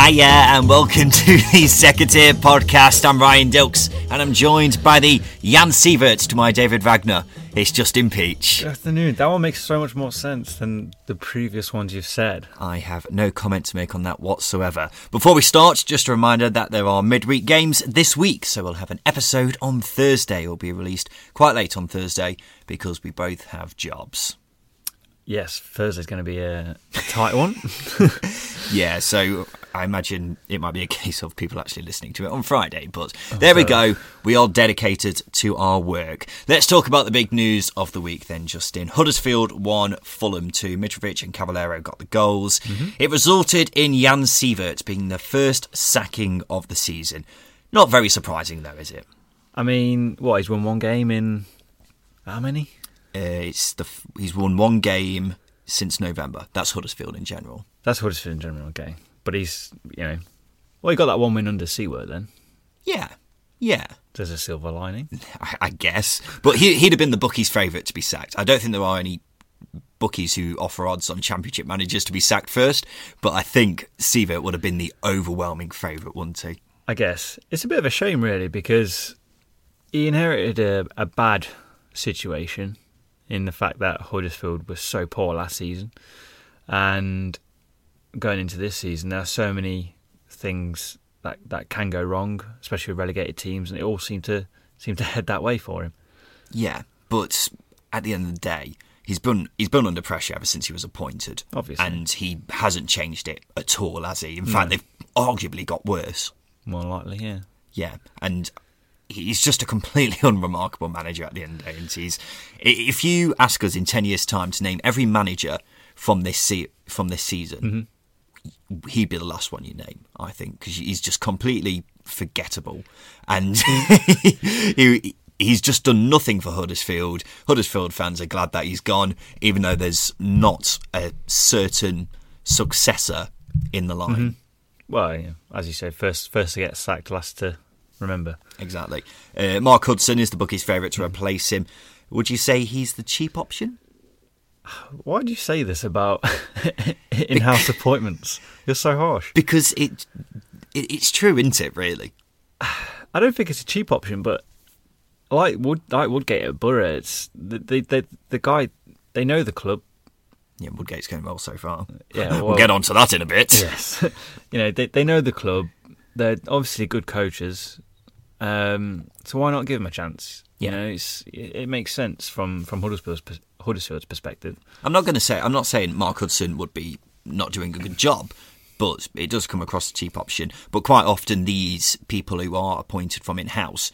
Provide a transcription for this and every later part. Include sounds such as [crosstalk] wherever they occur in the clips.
Hiya and welcome [laughs] to the Second Tier Podcast. I'm Ryan Dilks and I'm joined by the Jan Siewert to my David Wagner. It's Justin Peach. Good afternoon. That one makes so much more sense than the previous ones you've said. I have no comment to make on that whatsoever. Before we start, just a reminder that there are midweek games this week, so we'll have an episode on Thursday. It will be released quite late on Thursday because we both have jobs. Yes, Thursday's going to be a, a tight one. [laughs] [laughs] Yeah, so I imagine it might be a case of people actually listening to it on Friday. But oh, there we go. We are dedicated to our work. Let's talk about the big news of the week then, Justin. Huddersfield won Fulham 2. Mitrovic and Cavaleiro got the goals. Mm-hmm. It resulted in Jan Siewert being the first sacking of the season. Not very surprising, though, is it? I mean, what? He's won one game in how many? Uh, it's the he's won one game since November. That's Huddersfield in general. That's Huddersfield in general, okay. But he's, you know, well, he got that one win under Siewert then. Yeah, yeah. There's a silver lining. [laughs] I, I guess. But he, he'd have been the bookies' favourite to be sacked. I don't think there are any bookies who offer odds on championship managers to be sacked first, but I think Siewert would have been the overwhelming favourite, wouldn't he? I guess it's a bit of a shame, really, because he inherited a, a bad situation in the fact that Huddersfield was so poor last season, and going into this season, there are so many things that that can go wrong, especially with relegated teams, and it all seemed to seem to [laughs] head that way for him. Yeah, but at the end of the day, he's been he's been under pressure ever since he was appointed, Obviously. and he hasn't changed it at all, has he? In fact, they've arguably got worse. More likely, yeah. Yeah, and he's just a completely [laughs] unremarkable manager at the end of the day. And he's, if you ask us in ten years' time to name every manager from this se- from this season, mm-hmm. he'd be the last one you name. I think because he's just completely forgettable, and mm. [laughs] he, he's just done nothing for Huddersfield. Huddersfield fans are glad that he's gone, even though there's not a certain successor in the line. Mm-hmm. Well, yeah, as you say, first first to get sacked, last to remember. Exactly. Uh, Mark Hudson is the bookie's favourite to replace him. Would you say he's the cheap option? Why do you say this about [laughs] in-house appointments? You're so harsh. Because it, it it's true, isn't it? Really. [sighs] I don't think it's a cheap option, but like Wood, like Woodgate at Borough, it's the the the, the guy. They know the club. Yeah, Woodgate's going well so far. [laughs] Yeah, we'll well- get on to that in a bit. Yes, [laughs] you know they they know the club. They're obviously good coaches. Um, so why not give him a chance? You Yeah. know, it's it, makes sense from from Huddersfield's Huddersfield's perspective. I'm not going to say I'm not saying Mark Hudson would be not doing a good job, but it does come across a cheap option. But quite often, these people who are appointed from in-house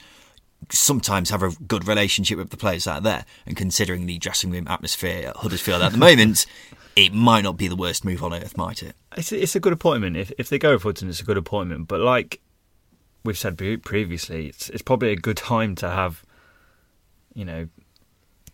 sometimes have a good relationship with the players out there. And considering the dressing room atmosphere at Huddersfield at the [laughs] moment, it might not be the worst move on earth, might it? It's a, it's a good appointment. If if they go with Hudson, it's a good appointment. But like we've said previously, it's it's probably a good time to have, you know,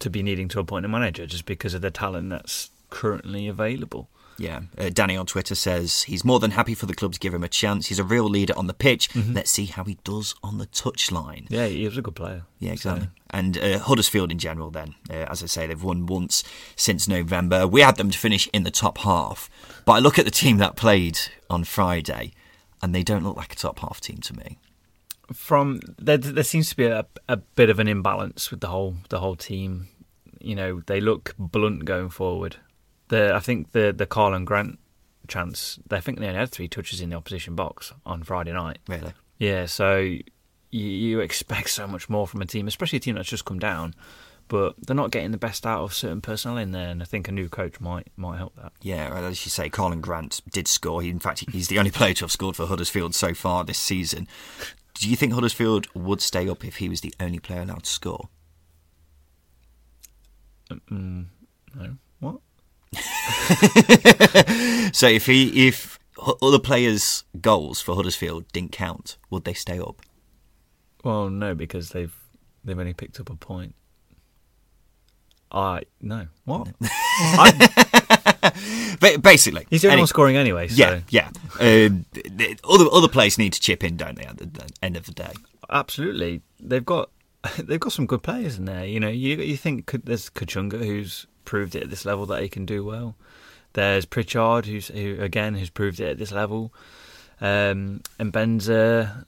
to be needing to appoint a manager just because of the talent that's currently available. Yeah, uh, Danny on Twitter says he's more than happy for the club to give him a chance. He's a real leader on the pitch. Let's see how he does on the touchline. Yeah, he was a good player. Yeah, exactly. And uh, Huddersfield in general, then, uh, as I say, they've won once since November. We had them to finish in the top half, but I look at the team that played on Friday, and they don't look like a top half team to me. From there, there seems to be a, a bit of an imbalance with the whole the whole team. You know, they look blunt going forward. The I think the the Karlan Grant chance. I think they only had three touches in the opposition box on Friday night. Really, Yeah, so you, you expect so much more from a team, especially a team that's just come down. But they're not getting the best out of certain personnel in there, and I think a new coach might might help that. Yeah, as you say, Karlan Grant did score. He, in fact, he's the only player to have scored for Huddersfield so far this season. Do you think Huddersfield would stay up if he was the only player allowed to score? Mm, no, what? [laughs] so if he if other players' goals for Huddersfield didn't count, would they stay up? Well, no, because they've they've only picked up a point. I no what? [laughs] But basically, He's the only any- scoring anyway. So. Yeah, yeah. Um, the- other other players need to chip in, don't they? At the, the end of the day, absolutely. They've got [laughs] they've got some good players in there. You know, you you think there's Kachunga who's proved it at this level that he can do well. There's Pritchard who's who again who's proved it at this level. Um, and Mbenza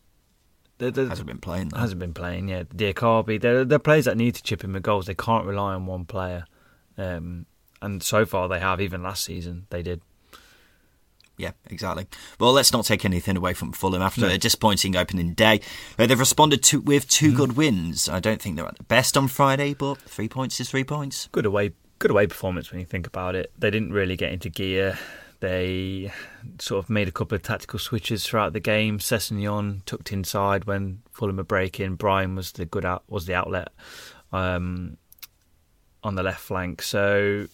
there- hasn't been playing. Though. hasn't been playing. Yeah, Diakhaby. They're they're players that need to chip in with goals. They can't rely on one player. Um, and so far they have. Even last season they did. Yeah, exactly. Well, let's not take anything away from Fulham after a disappointing opening day. Uh, they've responded to with 2 Mm-hmm. good wins. I don't think they're at the best on Friday, but three points is three points. good away good away performance when you think about it. They didn't really get into gear. They sort of made a couple of tactical switches throughout the game. Sessegnon tucked inside when Fulham were breaking. Bryan was the good out was the outlet um, on the left flank. So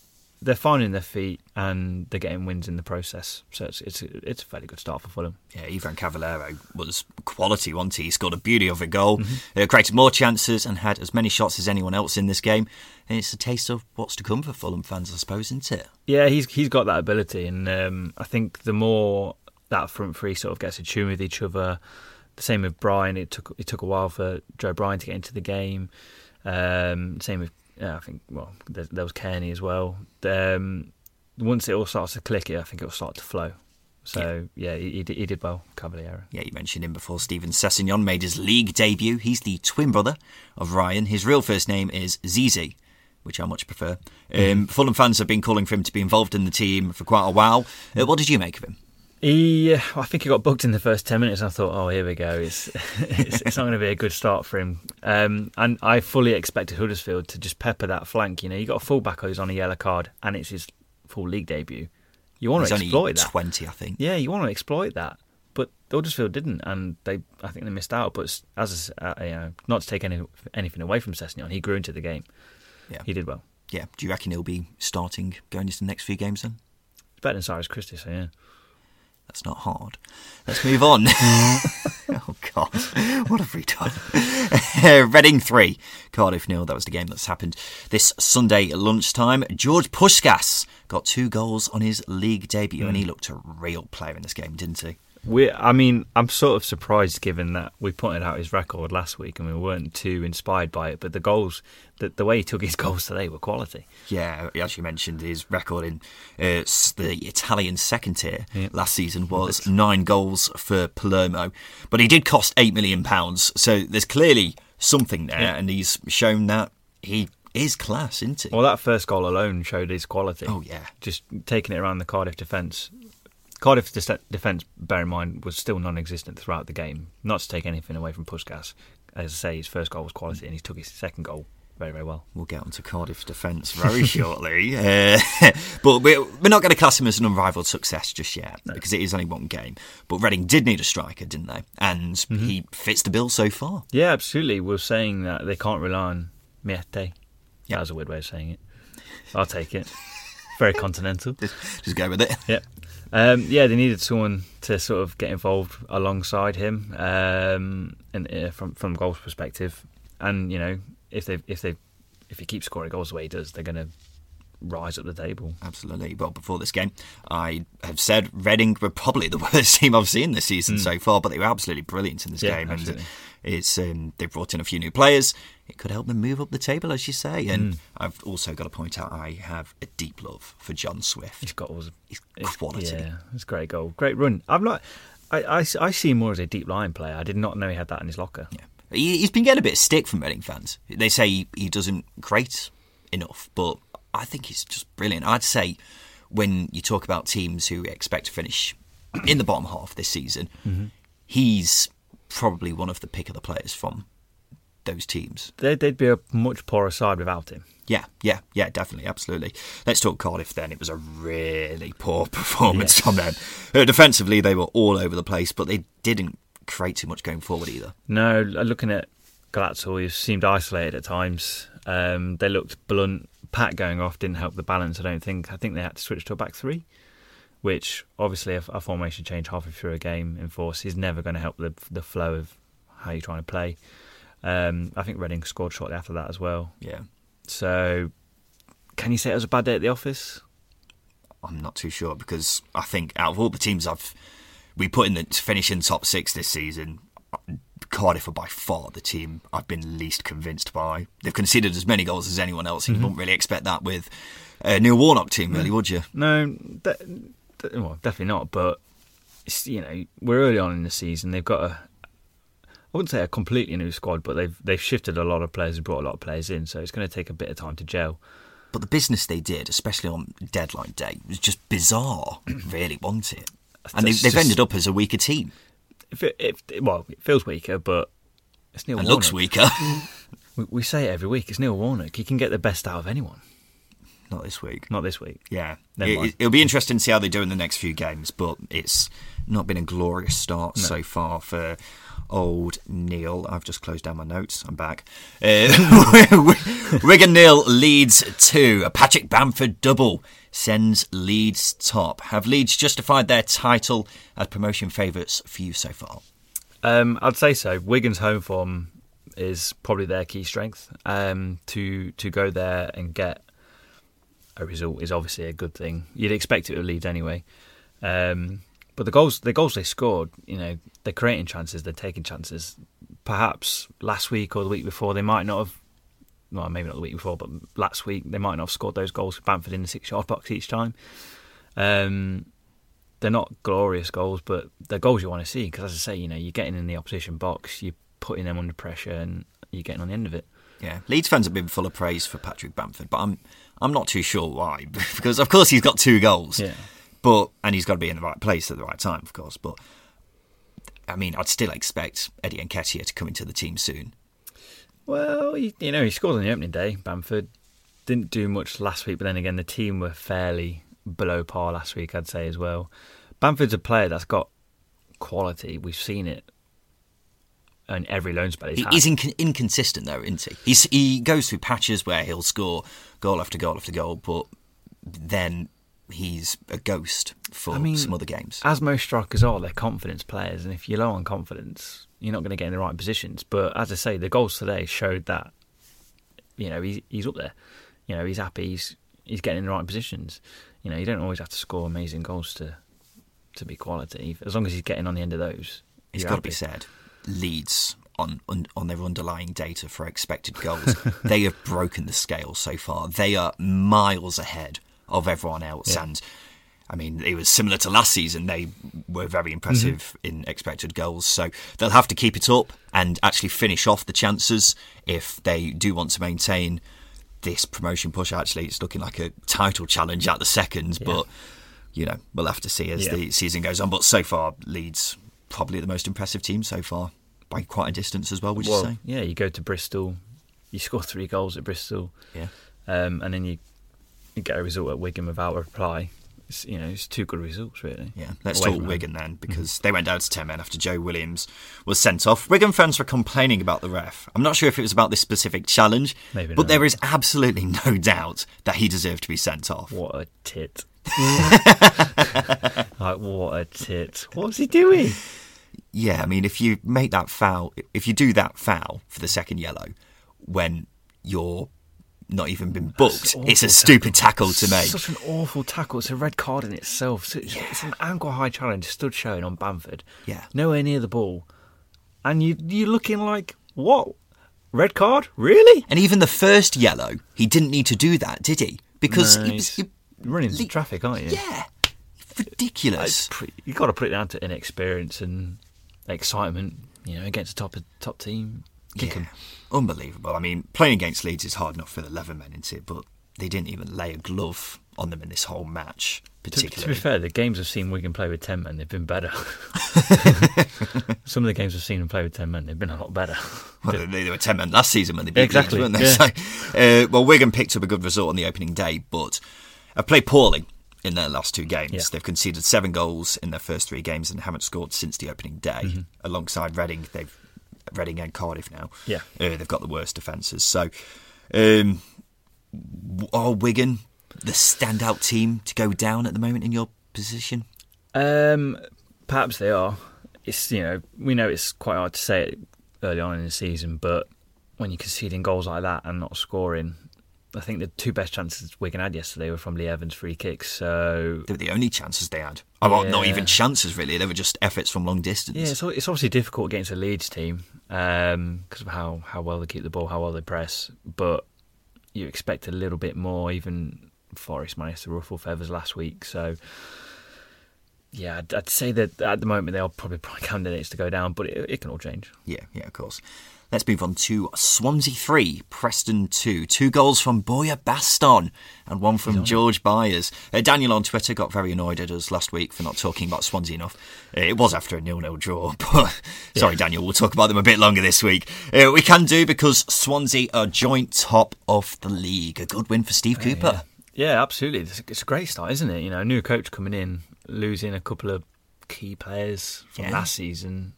they're finding their feet and they're getting wins in the process. So it's it's it's a fairly good start for Fulham. Yeah, Ivan Cavaleiro was quality, wasn't he? He scored a beauty of a goal, Mm-hmm. uh, created more chances, and had as many shots as anyone else in this game. And it's a taste of what's to come for Fulham fans, I suppose, isn't it? Yeah, he's he's got that ability, and um, I think the more that front three sort of gets in tune with each other, the same with Bryan. It took it took a while for Joe Bryan to get into the game. Um, same with yeah, I think well there, there was Kearney as well. Um, once it all starts to click, it I think it will start to flow. So yeah, he, he, did, he did well, Cavaleiro. Yeah, you mentioned him before. Steven Sessegnon made his league debut. He's the twin brother of Ryan. His real first name is Zizi, which I much prefer. Um, Fulham fans have been calling for him to be involved in the team for quite a while. Uh, what did you make of him? He, I think he got booked in the first ten minutes. And I thought, oh, here we go. It's [laughs] it's, it's not going to be a good start for him. Um, and I fully expected Huddersfield to just pepper that flank. You know, you got a fullback who's on a yellow card, and it's his full league debut. You want He's to exploit that. 20, I think. Yeah, you want to exploit that. But Huddersfield didn't, and they, I think they missed out. But as uh, you know, not to take any, anything away from Sessegnon, he grew into the game. Yeah. He did well. Yeah. Do you reckon he'll be starting going into the next few games then? It's better than Cyrus Christie, so yeah. That's not hard. Let's move on. [laughs] oh God, what have we done? [laughs] Reading three, Cardiff nil. That was the game that's happened this Sunday lunchtime. George Puscas got two goals on his league debut, and he hmm. looked a real player in this game, didn't he? We, I mean, I'm sort of surprised given that we pointed out his record last week and we weren't too inspired by it. But the goals, the, the way he took his [laughs] goals today were quality. Yeah, as you mentioned, his record in uh, the Italian second tier Yeah. last season was nine goals for Palermo, but he did cost eight million pounds. So there's clearly something there, Yeah. and he's shown that he is class, isn't he? Well, that first goal alone showed his quality. Oh, yeah. just taking it around the Cardiff defence. Cardiff's defence, bear in mind, was still non-existent throughout the game. Not to take anything away from Puscas, as I say, his first goal was quality, and he took his second goal very, very well. We'll get onto Cardiff's defence very [laughs] shortly, uh, [laughs] but we're, we're not going to class him as an unrivalled success just yet because it is only one game. But Reading did need a striker, didn't they? And Mm-hmm. he fits the bill so far. Yeah, absolutely. We're saying that they can't rely on Meite. Yeah. That was a weird way of saying it. I'll take it. Very continental. [laughs] Just, just go with it. Yeah. Um, yeah, they needed someone to sort of get involved alongside him, um, and uh, from from goals perspective. And you know, if they if they if he keeps scoring goals the way he does, they're going to rise up the table. Absolutely. Well, before this game, I have said Reading were probably the [laughs] worst team I've seen this season so far, but they were absolutely brilliant in this. Yeah, game. absolutely. And it's um, they've brought in a few new players. It could help them move up the table, as you say. And Hmm. I've also got to point out I have a deep love for John Swift. He's got all his quality. Yeah, it's a great goal, great run. I'm not. I, I, I see him more as a deep line player. I did not know he had that in his locker. Yeah. He, he's been getting a bit of stick from Reading fans. They say he, he doesn't create enough, but I think he's just brilliant. I'd say when you talk about teams who expect to finish in the bottom half this season, Mm-hmm. he's probably one of the pick of the players from those teams. They'd, they'd be a much poorer side without him. Yeah, yeah, yeah, definitely, absolutely. Let's talk Cardiff then. It was a really poor [laughs] performance Yes. from them. Uh, defensively, they were all over the place, but they didn't create too much going forward either. No, looking at Glatzel, he seemed isolated at times. Um, they looked blunt. Pat going off didn't help the balance. I don't think. I think they had to switch to a back three, which obviously a, a formation change halfway through a game in force is never going to help the the flow of how you're trying to play. Um, I think Reading scored shortly after that as well. Yeah, So, can you say it was a bad day at the office? I'm not too sure because I think out of all the teams I've we put in the to finish in top six this season, Cardiff are by far the team I've been least convinced by. They've conceded as many goals as anyone else, and you mm-hmm. wouldn't really expect that with a Neil Warnock team, really, would you? No, de- de- well, definitely not. But it's, you know, we're early on in the season. They've got a, I wouldn't say a completely new squad, but they've they've shifted a lot of players and brought a lot of players in. So it's going to take a bit of time to gel. But the business they did, especially on deadline day, was just bizarre. [clears throat] really, wasn't it? And they, they've just- ended up as a weaker team. If it, if well, it feels weaker, but it's Neil And Warnock. looks weaker. [laughs] We, we say it every week. It's Neil Warnock. He can get the best out of anyone. Not this week. Not this week. Yeah, Never it, mind. will be interesting to see how they do in the next few games, but it's not been a glorious start so far for old Neil. I've just closed down my notes. I'm back. Uh, [laughs] Wigan nil Leeds two. A Patrick Bamford double sends Leeds top. Have Leeds justified their title as promotion favourites for you so far? Um, I'd say so. Wigan's home form is probably their key strength. Um, to to go there and get a result is obviously a good thing. You'd expect it to Leeds anyway. Um, but the goals, the goals they scored, you know, they're creating chances, they're taking chances. Perhaps last week or the week before, they might not have. Well, maybe not the week before, but last week they might not have scored those goals for Bamford in the six-yard box each time. Um, they're not glorious goals, but they're goals you want to see because, as I say, you know, you're getting in the opposition box, you're putting them under pressure, and you're getting on the end of it. Yeah, Leeds fans have been full of praise for Patrick Bamford, but I'm I'm not too sure why. [laughs] because of course he's got two goals, Yeah. But and he's got to be in the right place at the right time, of course. But I mean, I'd still expect Eddie Nketiah to come into the team soon. Well, you know, he scored on the opening day. Bamford didn't do much last week, but then again, the team were fairly below par last week, I'd say as well. Bamford's a player that's got quality. We've seen it in every loan spell he's He, had. he's inc- inconsistent though, isn't he? He's, he goes through patches where he'll score goal after goal after goal, but then he's a ghost for I mean, some other games. As most strikers are, they're confidence players, and if you're low on confidence, you're not going to get in the right positions. But as I say, the goals today showed that you know he's he's up there. You know he's happy. He's he's getting in the right positions. You know you don't always have to score amazing goals to to be quality. As long as he's getting on the end of those, It's got to be said. Leeds on, on on their underlying data for expected goals, [laughs] they have broken the scale so far. They are miles ahead of everyone else, Yeah. and I mean it was similar to last season. They were very impressive Mm-hmm. in expected goals, so they'll have to keep it up and actually finish off the chances if they do want to maintain this promotion push. Actually, it's looking like a title challenge at the second, but you know we'll have to see as Yeah. the season goes on. But so far, Leeds probably the most impressive team so far by quite a distance as well. Would you Well, say? yeah, you go to Bristol, you score three goals at Bristol, Yeah. um, and then you, you get a result at Wigan without a reply. It's, you know, it's two good results really. Yeah, let's Away talk. Wigan then, mm-hmm. because they went down to 10 men after Joe Williams was sent off. Wigan fans were complaining about the ref. I'm not sure if it was about this specific challenge, Maybe but not. there is absolutely [laughs] no doubt that he deserved to be sent off. What a tit. [laughs] like, what a tit. What was he doing? Yeah, I mean, if you make that foul, if you do that foul for the second yellow when you're not even been booked, it's a stupid tackle to make. Such an awful tackle. It's a red card in itself. So It's, it's an ankle high challenge stood showing on Bamford. Yeah. Nowhere near the ball. And you, you're looking like, what? Red card? Really? And even the first yellow, he didn't need to do that, did he? Because No, he was, he's he- running into traffic, aren't you? Yeah, ridiculous. You've got to put it down to inexperience and excitement, you know, against a top top team. Kick 'em. Unbelievable. I mean, playing against Leeds is hard enough for the 11 men, isn't it? But they didn't even lay a glove on them in this whole match, particularly. to be fair, the games I've seen Wigan play with 10 men, they've been better. [laughs] Some of the games I've seen them play with 10 men, they've been a lot better. Well, they, they were 10 men last season when they beat Exactly, Leeds, weren't they? So, uh, well, Wigan picked up a good result on the opening day, but have played poorly in their last two games. Yeah. They've conceded seven goals in their first three games and haven't scored since the opening day. Mm-hmm. Alongside Reading, they've Reading and Cardiff now. Yeah. uh, they've got the worst defences. So, um, are Wigan the standout team to go down at the moment in your position? Um, perhaps they are. It's you know we know it's quite hard to say it early on in the season, but when you're conceding goals like that and not scoring, I think the two best chances Wigan had yesterday were from Lee Evans' free kicks. So They were the only chances they had. Oh, well, not even chances really. They were just efforts from long distance. yeah, it's, al- it's obviously difficult against a Leeds team um, because of how how well they keep the ball, how well they press, but you expect a little bit more. Even Forest managed to ruffle feathers last week, so. Yeah, I'd, I'd say that at the moment they are probably prime [laughs] candidates to go down, but it, it can all change. Yeah, yeah, of course. Let's move on to Swansea 3, Preston 2. Two goals from Borja Bastón and one from George Byers. Uh, Daniel on Twitter got very annoyed at us last week for not talking about Swansea enough. Uh, it was after a nil-nil draw, [laughs] but sorry, Daniel, we'll talk about them a bit longer this week. Uh, we can do because Swansea are joint top of the league. A good win for Steve Cooper. Yeah, absolutely. It's a, it's a great start, isn't it? You know, new coach coming in, losing a couple of key players from Yeah. last season,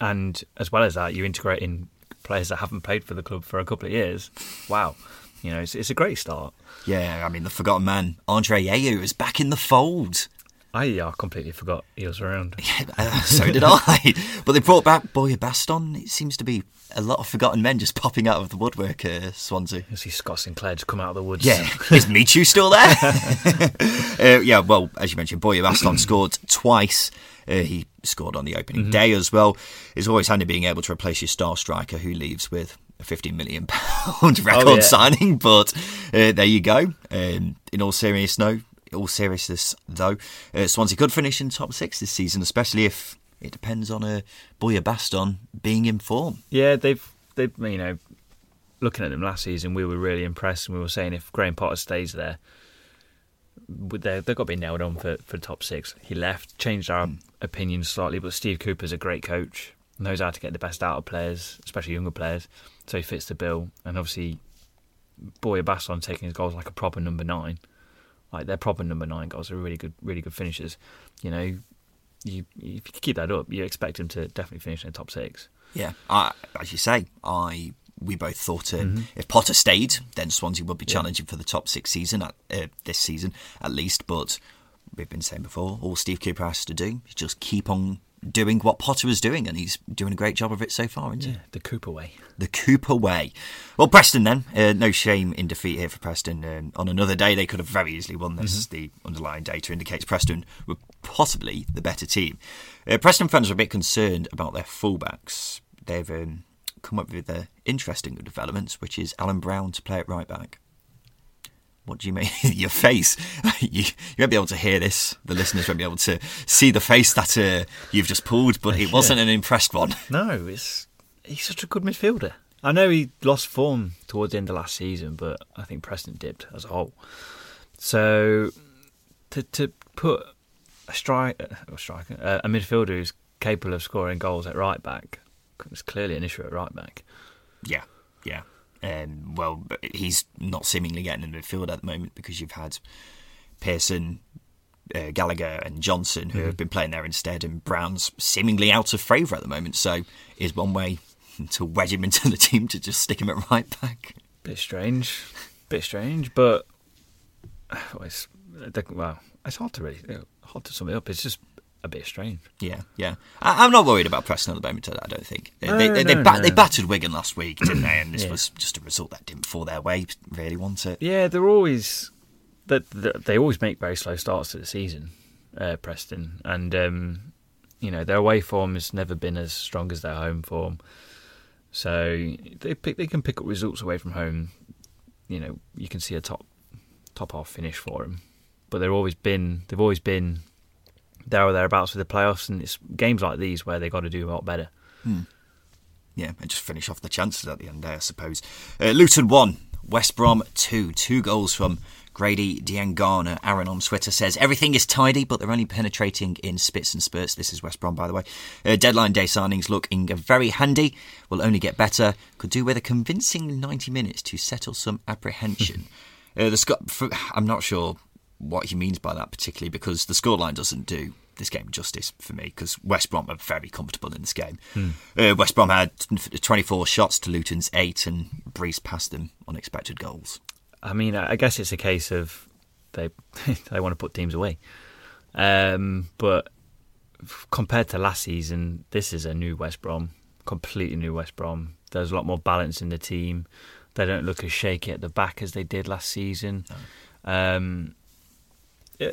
and as well as that, you're integrating players that haven't played for the club for a couple of years. Wow, you know, it's, it's a great start. Yeah, I mean, the forgotten man, Andre Ayew, is back in the fold. I uh, completely forgot he was around. [laughs] Uh, so did I. [laughs] But they brought back Borja Bastón. It seems to be a lot of forgotten men just popping out of the woodwork, uh, Swansea. You see Scott Sinclair just come out of the woods. Yeah, [laughs] is Michu still there? uh, yeah, well, as you mentioned, Borja Bastón [clears throat] scored twice. Uh, he scored on the opening day as well. It's always handy being able to replace your star striker who leaves with a 15 million pound record Oh, yeah. signing. But uh, there you go. Um, in all seriousness, no. All seriousness, though, uh, Swansea could finish in top six this season, especially if it depends on a Borja Bastón being in form. Yeah, they've they've you know, looking at them last season, we were really impressed, and we were saying if Graham Potter stays there, they they've got to be nailed on for for top six. He left, changed our opinion slightly, but Steve Cooper's a great coach, knows how to get the best out of players, especially younger players. So he fits the bill, and obviously, Borja Bastón taking his goals like a proper number nine, like they're proper number nine goals are really good, really good finishers. You know, you if you keep that up, you expect him to definitely finish in the top six. Yeah, I, as you say, I we both thought uh, Mm-hmm. if Potter stayed, then Swansea would be challenging for the top six season at, uh, this season at least. But we've been saying before, all Steve Cooper has to do is just keep on doing what Potter was doing, and he's doing a great job of it so far, isn't he? The Cooper way. The Cooper way. Well, Preston then. Uh, no shame in defeat here for Preston. Um, on another day, they could have very easily won this. The underlying data indicates Preston were possibly the better team. Uh, Preston fans are a bit concerned about their fullbacks. They've um, come up with an interesting development, which is Alan Browne to play at right back. What do you mean? [laughs] Your face. [laughs] you, you won't be able to hear this. The listeners won't be able to see the face that uh, you've just pulled, but it wasn't an impressed one. [laughs] No, it's he's such a good midfielder. I know he lost form towards the end of last season, but I think Preston dipped as a whole. So to to put a strike, or striker, uh, a midfielder who's capable of scoring goals at right back, is clearly an issue at right back. Yeah, yeah. Um, well, he's not seemingly getting in the midfield at the moment because you've had Pearson, uh, Gallagher, and Johnson who have been playing there instead, and Browne's seemingly out of favour at the moment. So, is one way [laughs] to wedge him into the team to just stick him at right back? Bit strange, bit strange, but [sighs] well, it's well, it's hard to really hard to sum it up. It's just a bit strange. Yeah, yeah. I, I'm not worried about Preston at the moment. I don't think they No, they, they, no, ba- no. they battered Wigan last week, didn't they? And this Yeah. was just a result that didn't fall their way. Really, want it? Yeah, they're always that that- they always make very slow starts to the season, uh, Preston, and um, you know their away form has never been as strong as their home form. So they pick, they can pick up results away from home. You know, you can see a top top half finish for them, but they've always been they've always been there or thereabouts with the playoffs, and it's games like these where they've got to do a lot better. Yeah, and just finish off the chances at the end there, I suppose. Uh, Luton 1, West Brom 2. Two goals from Grady Diangana, Aaron on Twitter says everything is tidy, but they're only penetrating in spits and spurts. This is West Brom, by the way. Uh, deadline day signings looking very handy. Will only get better. Could do with a convincing 90 minutes to settle some apprehension. [laughs] uh, the Scott, I'm not sure what he means by that particularly because the scoreline doesn't do this game justice for me because West Brom are very comfortable in this game. Hmm. Uh, West Brom had 24 shots to Luton's eight and breezed past them unexpected goals. I mean, I guess it's a case of they [laughs] they want to put teams away. Um, but compared to last season, this is a new West Brom, completely new West Brom. There's a lot more balance in the team. They don't look as shaky at the back as they did last season. Um,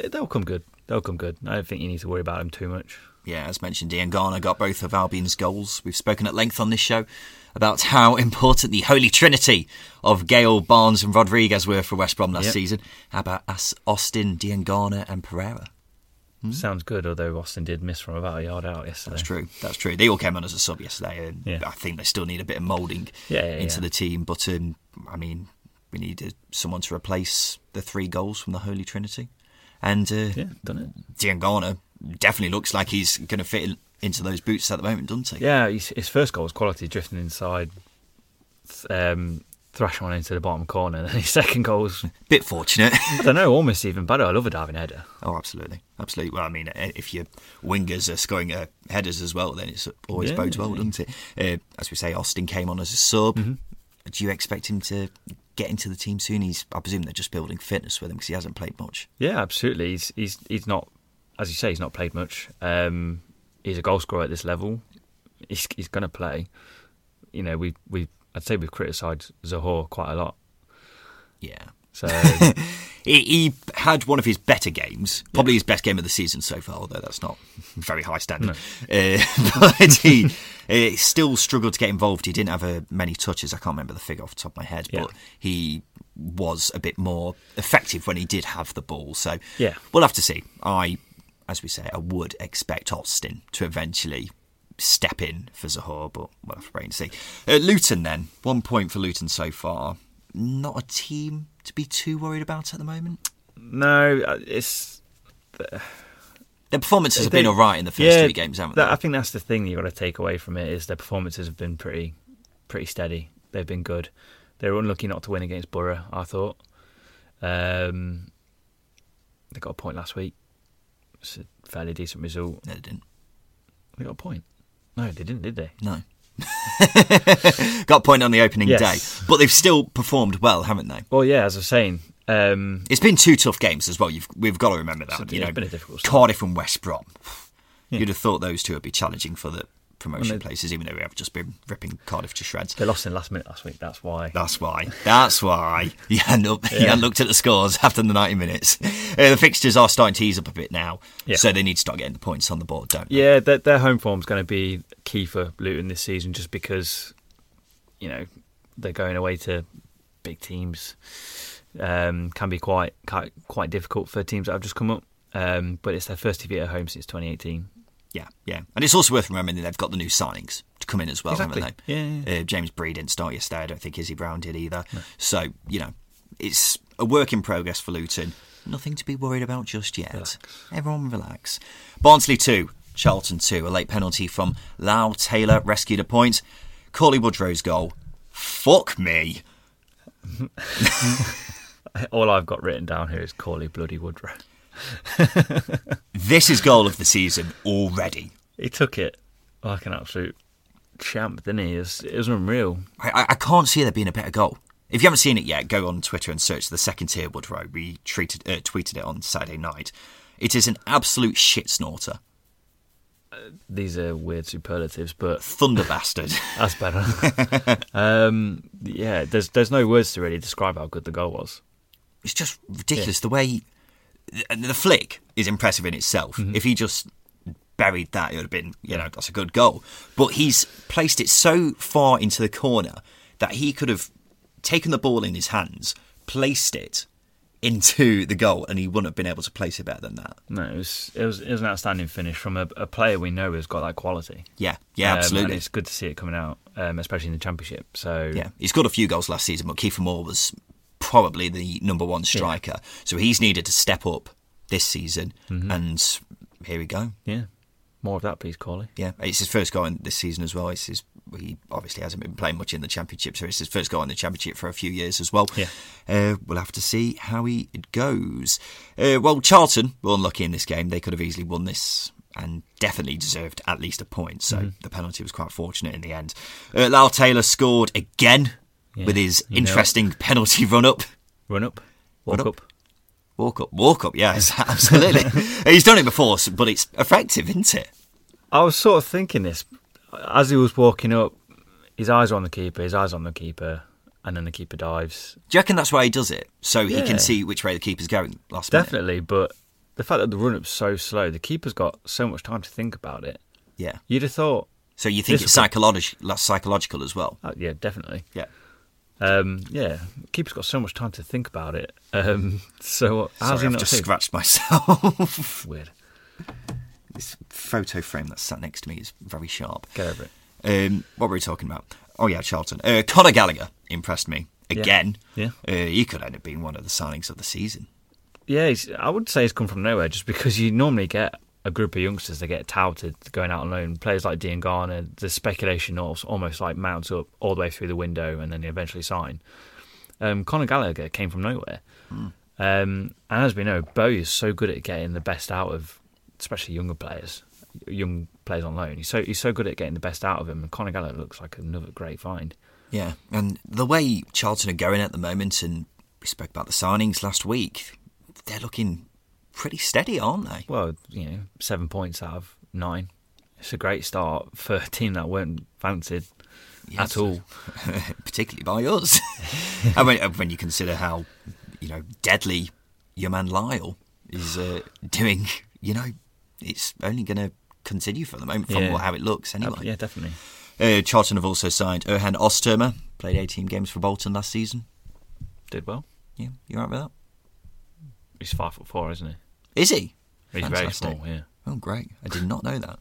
yeah, they'll come good. They'll come good. I don't think you need to worry about them too much. Yeah, as mentioned, Diangana got both of Albion's goals. We've spoken at length on this show about how important the holy trinity of Gayle, Barnes, and Rodriguez were for West Brom last Yep. season. How about As- Austin, Diangana, and Pereira? Sounds good, although Austin did miss from about a yard out yesterday. That's true. That's true. They all came on as a sub yesterday, and Yeah. I think they still need a bit of moulding Yeah, yeah, into the team. But um, I mean, we needed someone to replace the three goals from the holy trinity, and uh, Yeah, done it. Diangana definitely looks like he's going to fit in, into those boots at the moment, doesn't he? Yeah, his, his first goal was quality, drifting inside, um, thrashing one into the bottom corner. [laughs] And his second goal was, [laughs] Bit fortunate. I don't know, almost even better. I love a diving header. Oh, absolutely, absolutely. Well, I mean, if your wingers are scoring uh, headers as well, then it's always Yeah, bodes well, yeah. doesn't it? Uh, as we say, Austin came on as a sub. Mm-hmm. Do you expect him to get into the team soon? He's, I presume, they're just building fitness with him because he hasn't played much. Yeah, absolutely. He's he's he's not, as you say, he's not played much. Um, he's a goal scorer at this level. He's he's going to play. You know, we we I'd say we've criticised Zohore quite a lot. Yeah. So [laughs] He, he had one of his better games, probably his best game of the season so far, although that's not very high standard. Uh, [laughs] but he uh, still struggled to get involved. He didn't have uh, many touches. I can't remember the figure off the top of my head, Yeah. but he was a bit more effective when he did have the ball. So Yeah. we'll have to see. I, as we say, I would expect Austin to eventually step in for Zohore, but we'll have to wait and see. Uh, Luton then, one point for Luton so far. Not a team to be too worried about at the moment. no, uh, it's Their performances have been all right in the first yeah, three games, haven't they? I think that's the thing you've got to take away from it is their performances have been pretty pretty steady. They've been good. They were unlucky not to win against Borough. I thought. Um, they got a point last week. It's a fairly decent result. No, they didn't. They got a point. No, they didn't, did they? No. [laughs] Got point on the opening Yes. day, but they've still performed well, haven't they? Well, yeah, as I was saying, um, It's been two tough games as well. You've, we've got to remember that. It's- you know, been a difficult start. Cardiff and West Brom. Yeah. You'd have thought those two would be challenging for the promotion they- places, even though we have just been ripping Cardiff to shreds. they lost in the last minute last week. That's why. That's why. That's why. [laughs] You hadn't, up, you Yeah. hadn't looked at the scores [laughs] after the 90 minutes. Uh, the fixtures are starting to ease up a bit now, Yeah. so they need to start getting the points on the board, don't they? Yeah, their, their home is going to be key for Luton this season, just because you know they're going away to big teams. Um, can be quite, quite quite difficult for teams that have just come up. Um, but it's their first defeat at home since 2018. Yeah, yeah. And it's also worth remembering that they've got the new signings to come in as well, Exactly. haven't they? Yeah, Uh, James Bree didn't start yesterday. I don't think Izzy Brown did either. So, you know, it's a work in progress for Luton. Nothing to be worried about just yet. Relax. Everyone relax. Barnsley 2, Charlton 2. A late penalty from Lyle Taylor rescued a point. Cauley Woodrow's goal. Fuck me. [laughs] All I've got written down here is Cauley Bloody Woodrow. [laughs] This is goal of the season already. He took it like an absolute champ, didn't he? It was, it was unreal. I, I- can't see there being a better goal. If you haven't seen it yet, go on Twitter and search the second tier Woodrow. We treated, uh, tweeted it on Saturday night. It is an absolute shit snorter. These are weird superlatives, but Thunder bastard. [laughs] That's better. um, yeah, there's there's no words to really describe how good the goal was. It's just ridiculous. The way. The flick is impressive in itself. If he just buried that, it would have been, you know, that's a good goal. But he's placed it so far into the corner that he could have taken the ball in his hands, placed it into the goal, and he wouldn't have been able to place it better than that. No, it was it was, it was an outstanding finish from a, a player we know has got that quality. Yeah, yeah, Um, absolutely. and it's good to see it coming out, um, especially in the championship. So Yeah, he's got a few goals last season, but Kieffer Moore was probably the number one striker. So he's needed to step up this season, and here we go. Yeah. More of that, please, Cauley. Yeah, it's his first goal in this season as well. It's his, he obviously hasn't been playing much in the championship, so it's his first goal in the championship for a few years as well. Yeah. Uh, we'll have to see how he goes. Uh, well, Charlton were unlucky in this game. They could have easily won this and definitely deserved at least a point. So Mm-hmm. the penalty was quite fortunate in the end. Uh, Lyle Taylor scored again Yeah, with his you know interesting penalty run up. Run up. Walk Run up. up. Walk up, walk up, yes, [laughs] absolutely. [laughs] He's done it before, but it's effective, isn't it? I was sort of thinking this as he was walking up. His eyes are on the keeper. His eyes on the keeper, and then the keeper dives. Do you reckon that's why he does it? So he Yeah. can see which way the keeper's going last minute? Definitely, but the fact that the run up's so slow, the keeper's got so much time to think about it. Yeah. You'd have thought, So you think it's psychological, psychological as well? oh, yeah, definitely. Yeah. Um, yeah, keeper's got so much time to think about it. Um, [laughs] so how's Sorry, I've just seen? scratched myself. [laughs] Weird. this photo frame that's sat next to me is very sharp. Get over it. Um, what were we talking about? Oh yeah, Charlton. Uh, Conor Gallagher impressed me again. Yeah. Uh, he could end up being one of the signings of the season. Yeah, he's, I would say he's come from nowhere just because you normally get a group of youngsters that get touted going out on loan. Players like Dean Garner, the speculation almost, almost like mounts up all the way through the window and then they eventually sign. Um, Conor Gallagher came from nowhere. Um, and as we know, Bo is so good at getting the best out of, especially younger players, young players on loan. He's so he's so good at getting the best out of him. And Conor Gallagher looks like another great find. Yeah, and the way Charlton are going at the moment, and we spoke about the signings last week, they're looking pretty steady, aren't they? Well, you know, seven points out of nine. It's a great start for a team that weren't fancied Yes. at all. [laughs] particularly by us. [laughs] I mean, when you consider how you know deadly your man Lyle is uh, doing, you know, it's only going to continue for the moment from Yeah. how it looks anyway. Yeah, definitely. Uh, Charlton have also signed Erhun Oztumer, played 18 games for Bolton last season. Did well. Yeah, you right with that? He's five foot four, isn't he? Is he? He's very Fantastic. small. Yeah. Oh, great. I did not know that.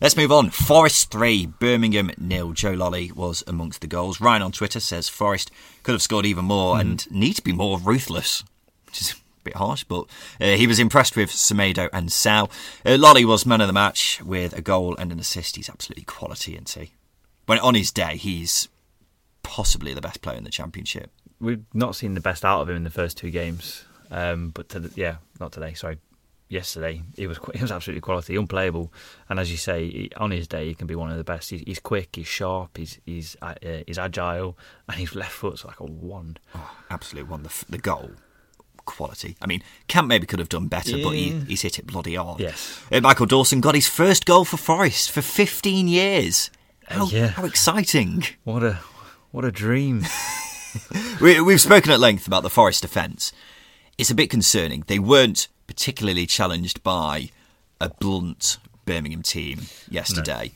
Let's move on. Forest 3, Birmingham nil. Joe Lolley was amongst the goals. Ryan on Twitter says Forest could have scored even more and need to be more ruthless, which is a bit harsh, but uh, he was impressed with Semedo and Sal. Uh, Lolley was man of the match with a goal and an assist. He's absolutely quality, isn't he? When on his day, he's possibly the best player in the championship. We've not seen the best out of him in the first two games, um, but to the, yeah, not today. Sorry, yesterday he was he was absolutely quality, unplayable, and as you say, he, on his day he can be one of the best. He's, he's quick, he's sharp, he's he's uh, uh, he's agile, and his left foot's like a wand. Oh, absolute one. The, the goal quality. I mean, Camp maybe could have done better, but he, Yeah. he's hit it bloody hard. Yes. Uh, Michael Dawson got his first goal for Forest for 15 years. How, Uh, yeah. how exciting. What a what a dream! [laughs] We, we've spoken at length about the Forest defence. It's a bit concerning. They weren't particularly challenged by a blunt Birmingham team yesterday.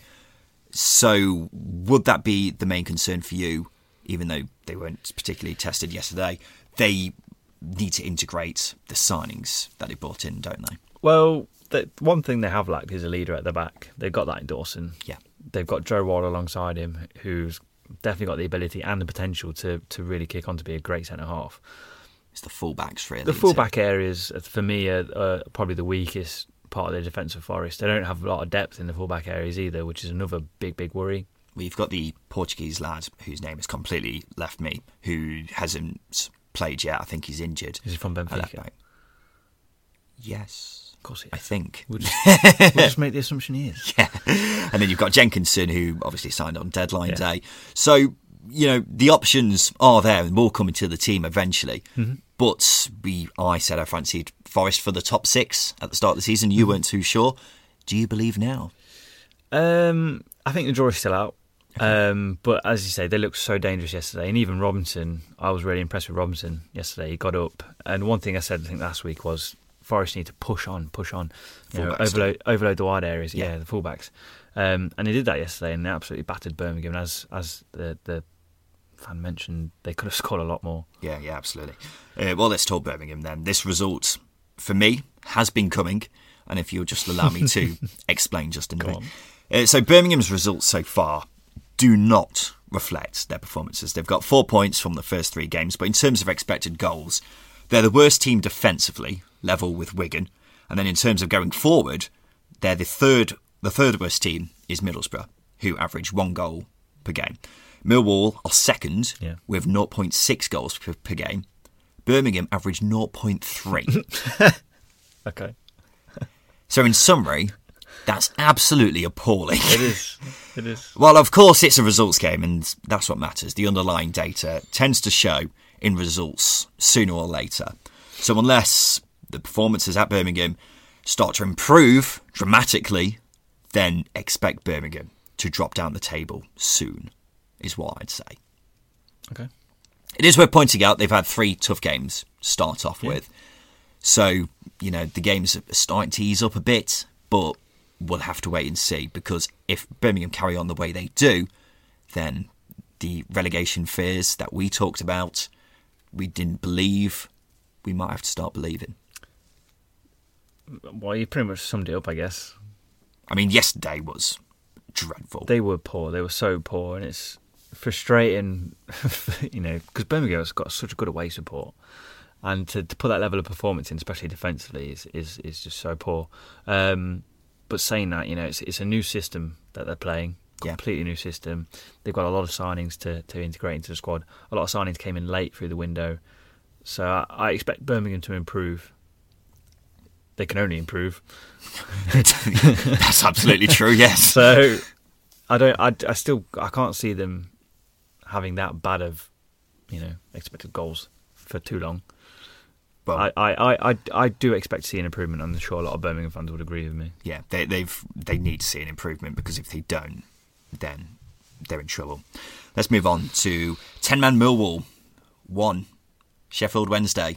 So, would that be the main concern for you, even though they weren't particularly tested yesterday? They need to integrate the signings that they brought in, don't they? well, the, one thing they have lacked is a leader at the back. They've got that in Dawson. Yeah. they've got Joe Worrall alongside him, who's definitely got the ability and the potential to to really kick on to be a great centre half. It's the fullbacks, really. The fullback areas, for me, are, are probably the weakest part of the defensive forest. They don't have a lot of depth in the fullback areas either, which is another big, big worry. We've got the Portuguese lad whose name has completely left me, who hasn't played yet. I think he's injured. Is he from Benfica? Yes, Of course, he I think. We'll [laughs] just, we'll just make the assumption he is. Yeah. And then you've got Jenkinson, who obviously signed on deadline Yeah. day. So, you know, the options are there and will come into the team eventually. Mm-hmm. But we, I said I fancied Forest for the top six at the start of the season. Mm-hmm. You weren't too sure. Do you believe now? Um, I think the draw is still out. Um, but as you say, they looked so dangerous yesterday, and even Robinson. I was really impressed with Robinson yesterday. He got up, and one thing I said I think last week was Forest need to push on, push on, you know, overload, overload the wide areas. Yeah, Yeah. the fullbacks, um, and they did that yesterday, and they absolutely battered Birmingham. And as as the the fan mentioned, they could have [laughs] scored a lot more. Yeah, yeah, absolutely. Uh, well, let's talk Birmingham then. This result, for me, has been coming. And if you'll just allow me to [laughs] explain just a minute. Uh, so, Birmingham's results so far do not reflect their performances. They've got four points from the first three games, but in terms of expected goals, they're the worst team defensively, level with Wigan. And then in terms of going forward, they're the third. The third worst team is Middlesbrough, who average one goal per game. Millwall are second Yeah. with 0.6 goals per, per game. Birmingham average 0.3. [laughs] Okay. so in summary, that's absolutely appalling. It is. It is. [laughs] Well, of course, it's a results game, and that's what matters. The underlying data tends to show in results sooner or later. So, unless the performances at Birmingham start to improve dramatically, then expect Birmingham to drop down the table soon, is what I'd say. Okay. It is worth pointing out they've had three tough games to start off with. So, you know, the games are starting to ease up a bit, but we'll have to wait and see because if Birmingham carry on the way they do, then the relegation fears that we talked about, we didn't believe, we might have to start believing. Well, you pretty much summed it up, I guess. I mean, yesterday was dreadful. They were poor. They were so poor, and it's frustrating, [laughs] you know, because Birmingham's got such a good away support, and to, to put that level of performance in, especially defensively, is is, is just so poor. Um, but saying that, you know, it's it's a new system that they're playing, Yeah. completely new system. They've got a lot of signings to to integrate into the squad. A lot of signings came in late through the window, so I, I expect Birmingham to improve. They can only improve. [laughs] That's absolutely true, yes. So I don't. I, I still. I can't see them having that bad of, you know, expected goals for too long. Well, I, I, I, I, I do expect to see an improvement. I'm sure a lot of Birmingham fans would agree with me. yeah, they, they've they need to see an improvement because if they don't, then they're in trouble. Let's move on to ten man Millwall one, Sheffield Wednesday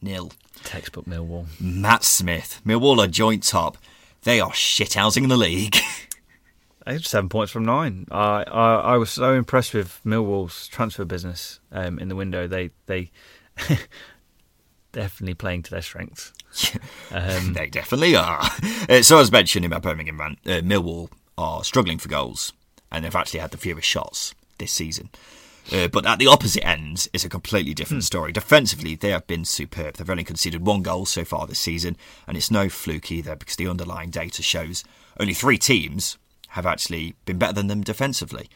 nil. Textbook Millwall. Matt Smith, Millwall are joint top. They are shithousing the league. [laughs] They had seven points from nine. I, I, I was so impressed with Millwall's transfer business um, in the window. They, they [laughs] definitely playing to their strengths. [laughs] Um, they definitely are. Uh, so as mentioned in my Birmingham rant, uh, Millwall are struggling for goals, and they've actually had the fewest shots this season. Uh, but at the opposite end is a completely different story. Defensively, they have been superb. They've only conceded one goal so far this season, and it's no fluke either because the underlying data shows only three teams have actually been better than them defensively.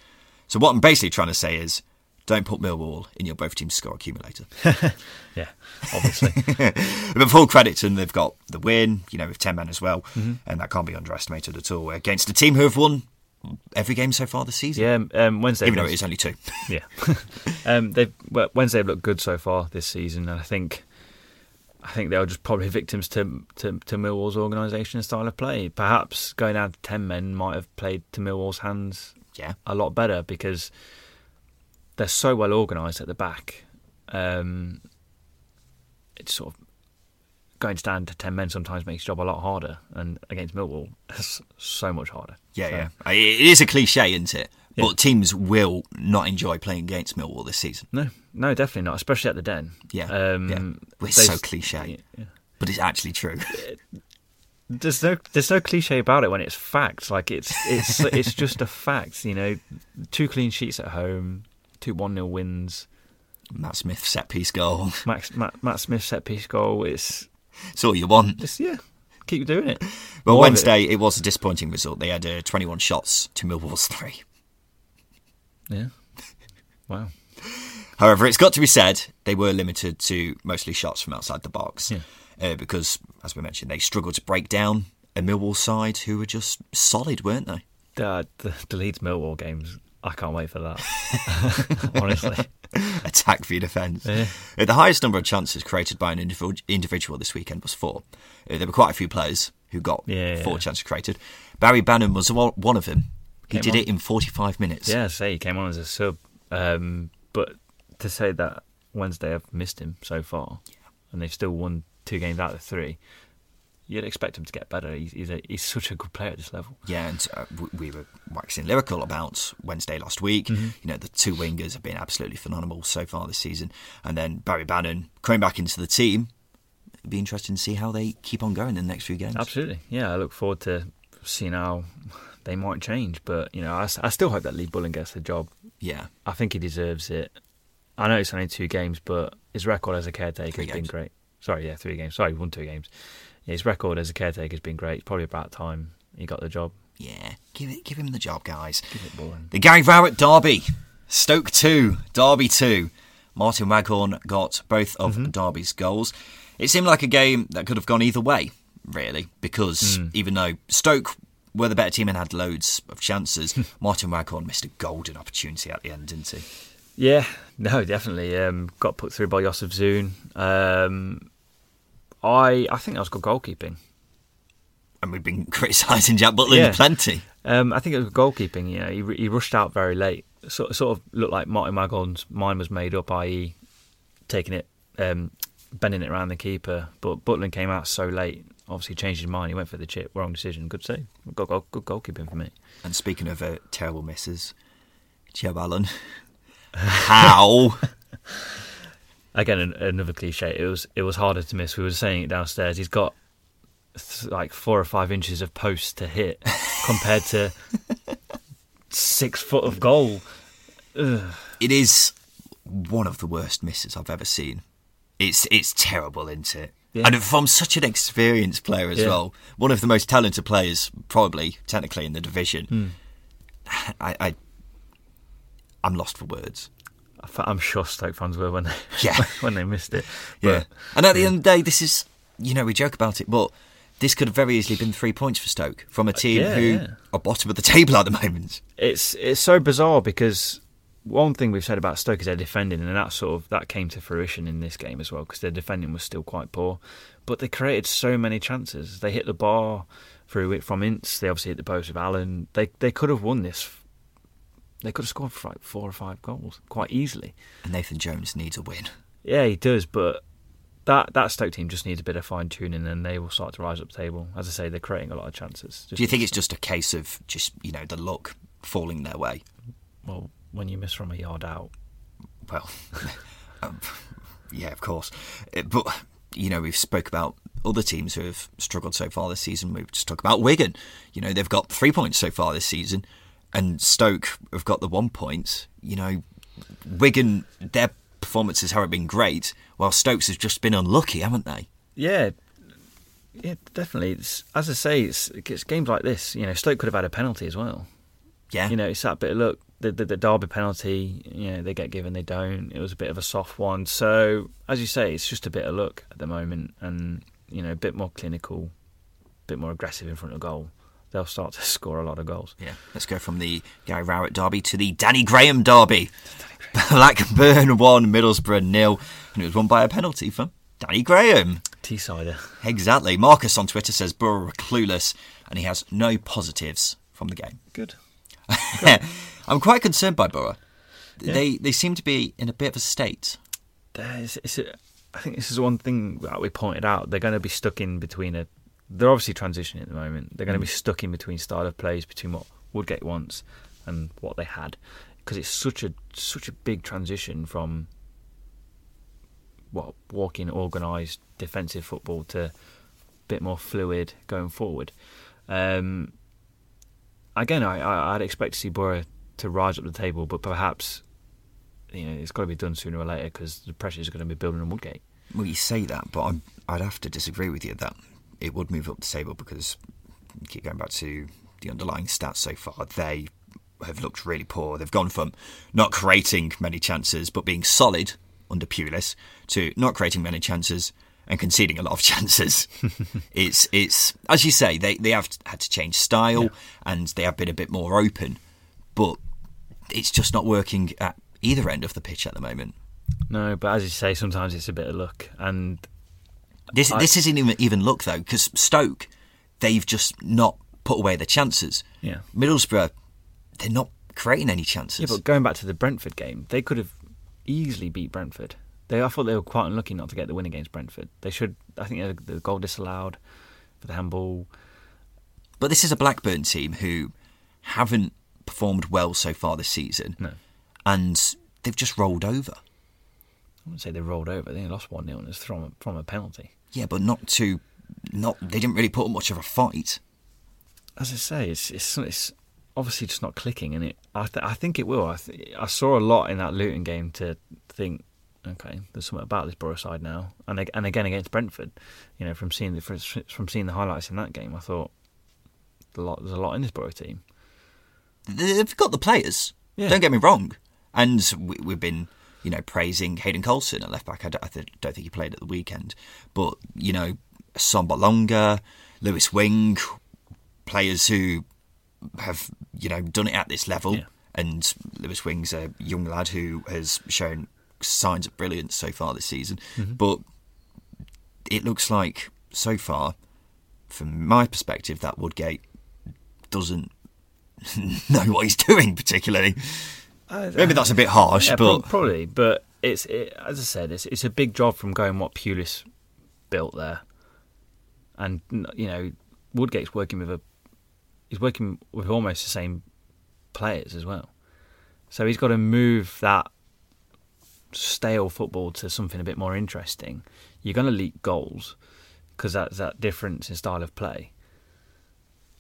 So what I'm basically trying to say is, don't put Millwall in your both teams score accumulator. [laughs] yeah, obviously. [laughs] but full credit to them, they've got the win, you know, with 10 men as well, and that can't be underestimated at all. Against a team who have won every game so far this season, yeah, um, Wednesday. even though it is only two. [laughs] Yeah, um, they've well, Wednesday have looked good so far this season, and I think I think they were just probably victims to to, to Millwall's organisation and style of play. Perhaps going down to ten men might have played to Millwall's hands yeah. a lot better because they're so well organised at the back. Um, it's sort of going down to ten men sometimes makes job a lot harder, and against Millwall, it's so much harder. Yeah, So- yeah. It is a cliche, isn't it? Yeah. But teams will not enjoy playing against Millwall this season. No, no, definitely not, especially at the Den. Yeah, um, yeah. Well, it's so cliche. yeah. But it's actually true. [laughs] There's no there's no cliche about it when it's facts. Like it's it's [laughs] it's just a fact. You know, two clean sheets at home, two one 0 wins. Matt Smith set piece goal. Max, Matt, Matt Smith set piece goal. It's It's all you want. just yeah, keep doing it. Well, More of it. Wednesday, it. was a disappointing result. They had uh, 21 shots to Millwall's three. Yeah. Wow. However, it's got to be said they were limited to mostly shots from outside the box Yeah. uh, because, as we mentioned, they struggled to break down a Millwall side who were just solid, weren't they? The, the, the Leeds Millwall games. I can't wait for that. [laughs] Honestly. Attack v defence. Yeah. Uh, the highest number of chances created by an individual, this weekend was four. Uh, there were quite a few players who got Yeah, four yeah. chances created. Barry Bannan was one of them. He Came did on. it in 45 minutes. Yeah, say he came on as a sub, um, but to say that Wednesday I've missed him so far, and they've still won two games out of three, you'd expect him to get better. He's he's, a, he's such a good player at this level. Yeah, and uh, we were waxing lyrical about Wednesday last week. Mm-hmm. You know, the two wingers have been absolutely phenomenal so far this season. And then Barry Bannan coming back into the team. It'd be interesting to see how they keep on going in the next few games. Absolutely, yeah. I look forward to seeing how they might change, but you know, I still hope that Lee Bullen gets the job. Yeah. I think he deserves it. I know it's only two games, but his record as a caretaker Three has been great. Sorry, yeah, three games. Sorry, he won two games. His record as a caretaker has been great. It's probably about time he got the job. Yeah. Give it give him the job, guys. Give it Bullen. The Gary Rowett Derby. Stoke 2, Derby 2. Martin Waghorn got both of Derby's goals. It seemed like a game that could have gone either way, really, because even though Stoke were the better team and had loads of chances, [laughs] Martin Waghorn missed a golden opportunity at the end, didn't he? Yeah, no, definitely. Um, got put through by Yosef Zun. Um, I I think that was good goalkeeping. And we've been [laughs] criticising Jack Butland Yeah. plenty. Um, I think it was goalkeeping. You know, he, he rushed out very late. Sort sort of looked like Martin Waghorn's mind was made up, i.e., taking it, um, bending it around the keeper. But Butland came out so late. Obviously, changed his mind. He went for the chip. Wrong decision. Good save. Good, goal, good goalkeeping for me. And speaking of uh, terrible misses, Joe Allen. [laughs] How? [laughs] Again, an, another cliche. It was it was harder to miss. We were saying it downstairs. He's got th- like four or five inches of post to hit [laughs] compared to six foot of goal. it is one of the worst misses I've ever seen. It's it's terrible, isn't it? Yeah. And from such an experienced player as Yeah. well, one of the most talented players, probably technically in the division. Hmm. [sighs] I, I I'm lost for words. I'm sure Stoke fans were when they Yeah. [laughs] when they missed it. Yeah, and at the end of the day, this is you know we joke about it, but this could have very easily been three points for Stoke from a uh, team yeah, who yeah. are bottom of the table at the moment. it's it's so bizarre because one thing we've said about Stoke is their defending, and that sort of that came to fruition in this game as well because their defending was still quite poor, but they created so many chances. They hit the bar through it from Ince. They obviously hit the post with Allen. They they could have won this. They could have scored for like four or five goals quite easily. And Nathan Jones needs a win. Yeah, he does, but that that Stoke team just needs a bit of fine tuning, and they will start to rise up the table. As I say, they're creating a lot of chances. Just, Do you think it's just a case of just you know the luck falling their way? well, when you miss from a yard out, Well, [laughs] um, yeah, of course. Uh, But you know, we've spoke about other teams who have struggled so far this season. We've just talked about Wigan. You know, they've got three points so far this season, and Stoke have got the one point. You know, Wigan their performances haven't been great, while Stokes has just been unlucky, haven't they? Yeah, yeah, definitely. It's, as I say, it's, it's games like this. You know, Stoke could have had a penalty as well. Yeah, You know, it's that bit of look. The, the, the Derby penalty, you know, they get given, they don't. It was a bit of a soft one. So, as you say, it's just a bit of luck at the moment, and you know, a bit more clinical, a bit more aggressive in front of goal. They'll start to [laughs] score a lot of goals. Yeah, let's go from the Gary Rowett derby to the Danny Graham derby. [laughs] Blackburn won, Middlesbrough nil, and it was won by a penalty from Danny Graham. T-sider. Exactly. Marcus on Twitter says Borough are clueless, and he has no positives from the game. Good. [laughs] I'm quite concerned by Borough. They they seem to be in a bit of a state. There's, it's a, I think this is one thing that we pointed out. They're going to be stuck in between a. They're obviously transitioning at the moment. They're going to be stuck in between style of plays between what Woodgate wants and what they had, because it's such a such a big transition from what walking organised defensive football to a bit more fluid going forward. Um, again, I, I I'd expect to see Borough to rise up the table, but perhaps you know it's got to be done sooner or later because the pressure is going to be building on Woodgate. Well, you say that, but I'm, I'd have to disagree with you that it would move up the table because keep going back to the underlying stats so far. They have looked really poor. They've gone from not creating many chances but being solid under Pulis to not creating many chances and conceding a lot of [laughs] chances. [laughs] it's it's as you say they they have had to change style and they have been a bit more open, but it's just not working at either end of the pitch at the moment. No, but as you say, sometimes it's a bit of luck, and This I- this isn't even even luck though, because Stoke, they've just not put away their chances. Yeah. Middlesbrough, they're not creating any chances. yeah. But going back to the Brentford game, they could have easily beat Brentford. They, I thought they were quite unlucky not to get the win against Brentford. They should. I think the goal disallowed for the handball. But this is a Blackburn team who haven't performed well so far this season, No, and they've just rolled over. I wouldn't say they rolled over. They lost one 0 and it's from from a penalty. Yeah, but not too. not they didn't really put up much of a fight. As I say, it's it's, it's obviously just not clicking, and it. I, th- I think it will. I, th- I saw a lot in that Luton game to think, okay, there's something about this Borough side now, and and again against Brentford, you know, from seeing the from seeing the highlights in that game, I thought a lot there's a lot in this Borough team. They've got the players. Yeah. Don't get me wrong, and we, we've been you know praising Hayden Coulson at left back. I don't, I don't think he played at the weekend, but you know Sombalonga, Lewis Wing, players who have you know done it at this level. Yeah. And Lewis Wing's a young lad who has shown signs of brilliance so far this season. Mm-hmm. But it looks like so far, from my perspective, that Woodgate doesn't [laughs] know what he's doing particularly. Maybe that's a bit harsh, Yeah, but probably, but it's it, as I said, it's it's a big job from going what Pulis built there, and you know Woodgate's working with a he's working with almost the same players as well, so he's got to move that stale football to something a bit more interesting. You're going to leak goals because that's that difference in style of play.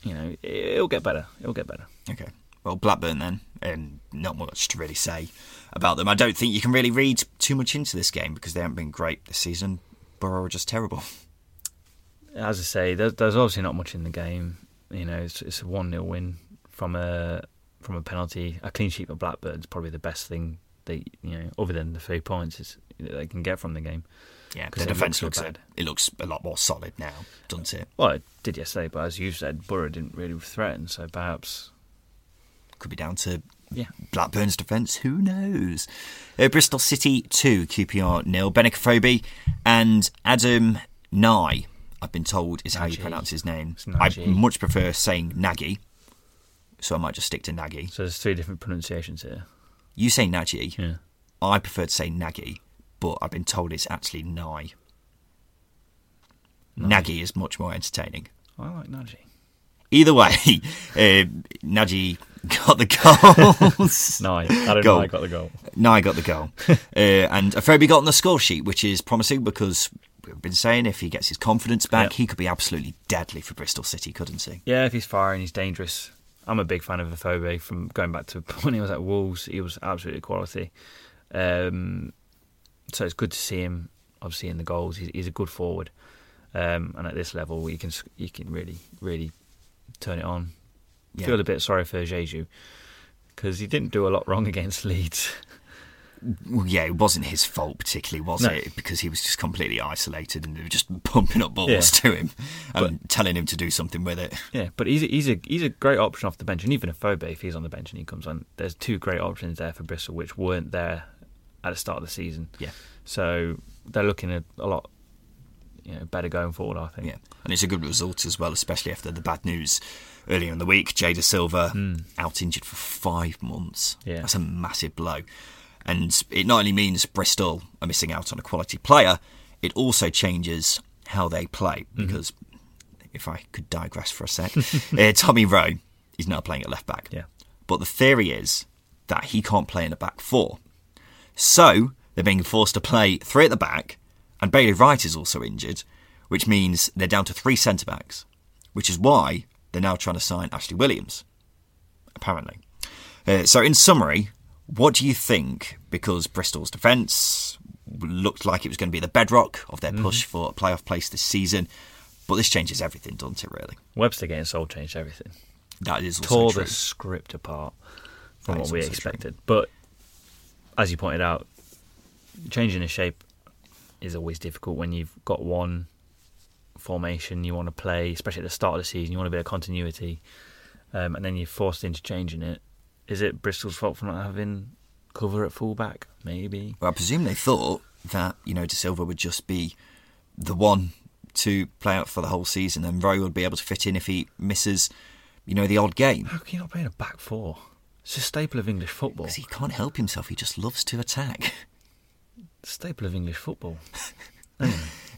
You know, it, it'll get better. It'll get better. okay. Well, Blackburn then, and not much to really say about them. I don't think you can really read too much into this game because they haven't been great this season. Borough are just terrible. as I say, there's, there's obviously not much in the game. You know, it's, it's a one 0 win from a from a penalty. A clean sheet for Blackburn is probably the best thing they you know, other than the three points, is that they can get from the game. Yeah, the defence looks looks, a, it looks a lot more solid now, doesn't it? Well, it did yesterday, but as you said, Borough didn't really threaten, so perhaps Could be down to yeah. Blackburn's defence. Who knows? Uh, Bristol City two, QPR nil. Benik Afobe and Adam Nye. I've been told is how you pronounce his name. I much prefer saying Nagy, so I might just stick to Nagy. So there's three different pronunciations here. You say Nagy. Yeah. I prefer to say Nagy, but I've been told it's actually Nye. Nagy is much more entertaining. I like Nagy. Either way, [laughs] uh, Nagy got the goals. [laughs] Nye. I don't Goal. know. I got the goal. Nye got the goal. [laughs] uh, and Afobe got on the score sheet, which is promising because we've been saying if he gets his confidence back, Yep. he could be absolutely deadly for Bristol City, couldn't he? Yeah, if he's firing, he's dangerous. I'm a big fan of Afobe from going back to [laughs] when he was at Wolves. He was absolutely quality. Um, so it's good to see him, obviously, in the goals. He's, he's a good forward. Um, and at this level, you can you can really, really turn it on. Yeah. Feel a bit sorry for Diédhiou because he didn't do a lot wrong [laughs] against Leeds. Well, yeah, it wasn't his fault particularly, was No. it? Because he was just completely isolated and they were just [laughs] pumping up balls Yeah. to him and telling him to do something with it. Yeah, but he's a, he's a he's a great option off the bench, and even a Afobe, if he's on the bench and he comes on, there's two great options there for Bristol which weren't there at the start of the season. Yeah. So they're looking at a lot, you know, better going forward. I think. Yeah, and it's a good result as well, especially after the bad news earlier in the week. Jay Dasilva out injured for five months. Yeah. that's a massive blow, and it not only means Bristol are missing out on a quality player, it also changes how they play. Mm-hmm. Because if I could digress for a sec, [laughs] uh, Tommy Rowe is now playing at left back. Yeah. but the theory is that he can't play in a back four. So they're being forced to play three at the back, and Bailey Wright is also injured, which means they're down to three centre backs, which is why they're now trying to sign Ashley Williams, apparently. Uh, so, in summary, what do you think? Because Bristol's defence looked like it was going to be the bedrock of their push for a playoff place this season, but this changes everything, doesn't it, really? Webster getting sold changed everything. That is also Tore true. the script apart from That what we also true. expected. But as you pointed out, changing the shape is always difficult when you've got one formation you want to play, especially at the start of the season. You want a bit of continuity, um, and then you're forced into changing it. Is it Bristol's fault for not having cover at fullback? Maybe. Well, I presume they thought that you know Dasilva would just be the one to play out for the whole season, and Rowe would be able to fit in if he misses, you know, the odd game. How can you not play in a back four? It's a staple of English football. Because he can't help himself; he just loves to attack. [laughs] Staple of English football. [laughs]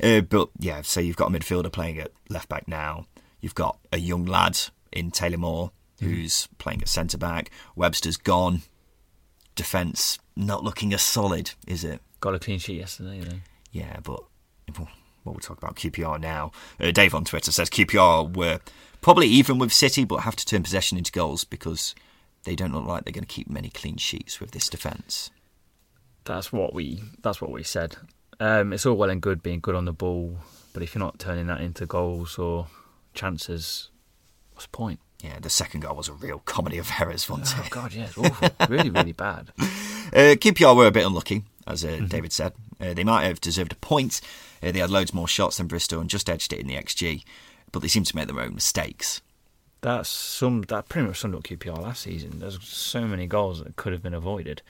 Uh, but yeah, so you've got a midfielder playing at left back now. You've got a young lad in Taylor Moore who's playing at centre back. Webster's gone. Defence not looking as solid, is it? Got a clean sheet yesterday, though. Yeah, but well, well, we'll talk about QPR now. Uh, Dave on Twitter says QPR were probably even with City, but have to turn possession into goals because they don't look like they're going to keep many clean sheets with this defence. That's what we. That's what we said. Um, it's all well and good being good on the ball, but if you're not turning that into goals or chances, what's the point? Yeah, the second goal was a real comedy of errors, wasn't Oh it? God, yeah, it's awful. [laughs] really, really bad. Uh, QPR were a bit unlucky, as uh, David said. Uh, they might have deserved a point. Uh, they had loads more shots than Bristol and just edged it in the XG, but they seem to make their own mistakes. That's some. That pretty much summed up QPR last season. There's so many goals that could have been avoided,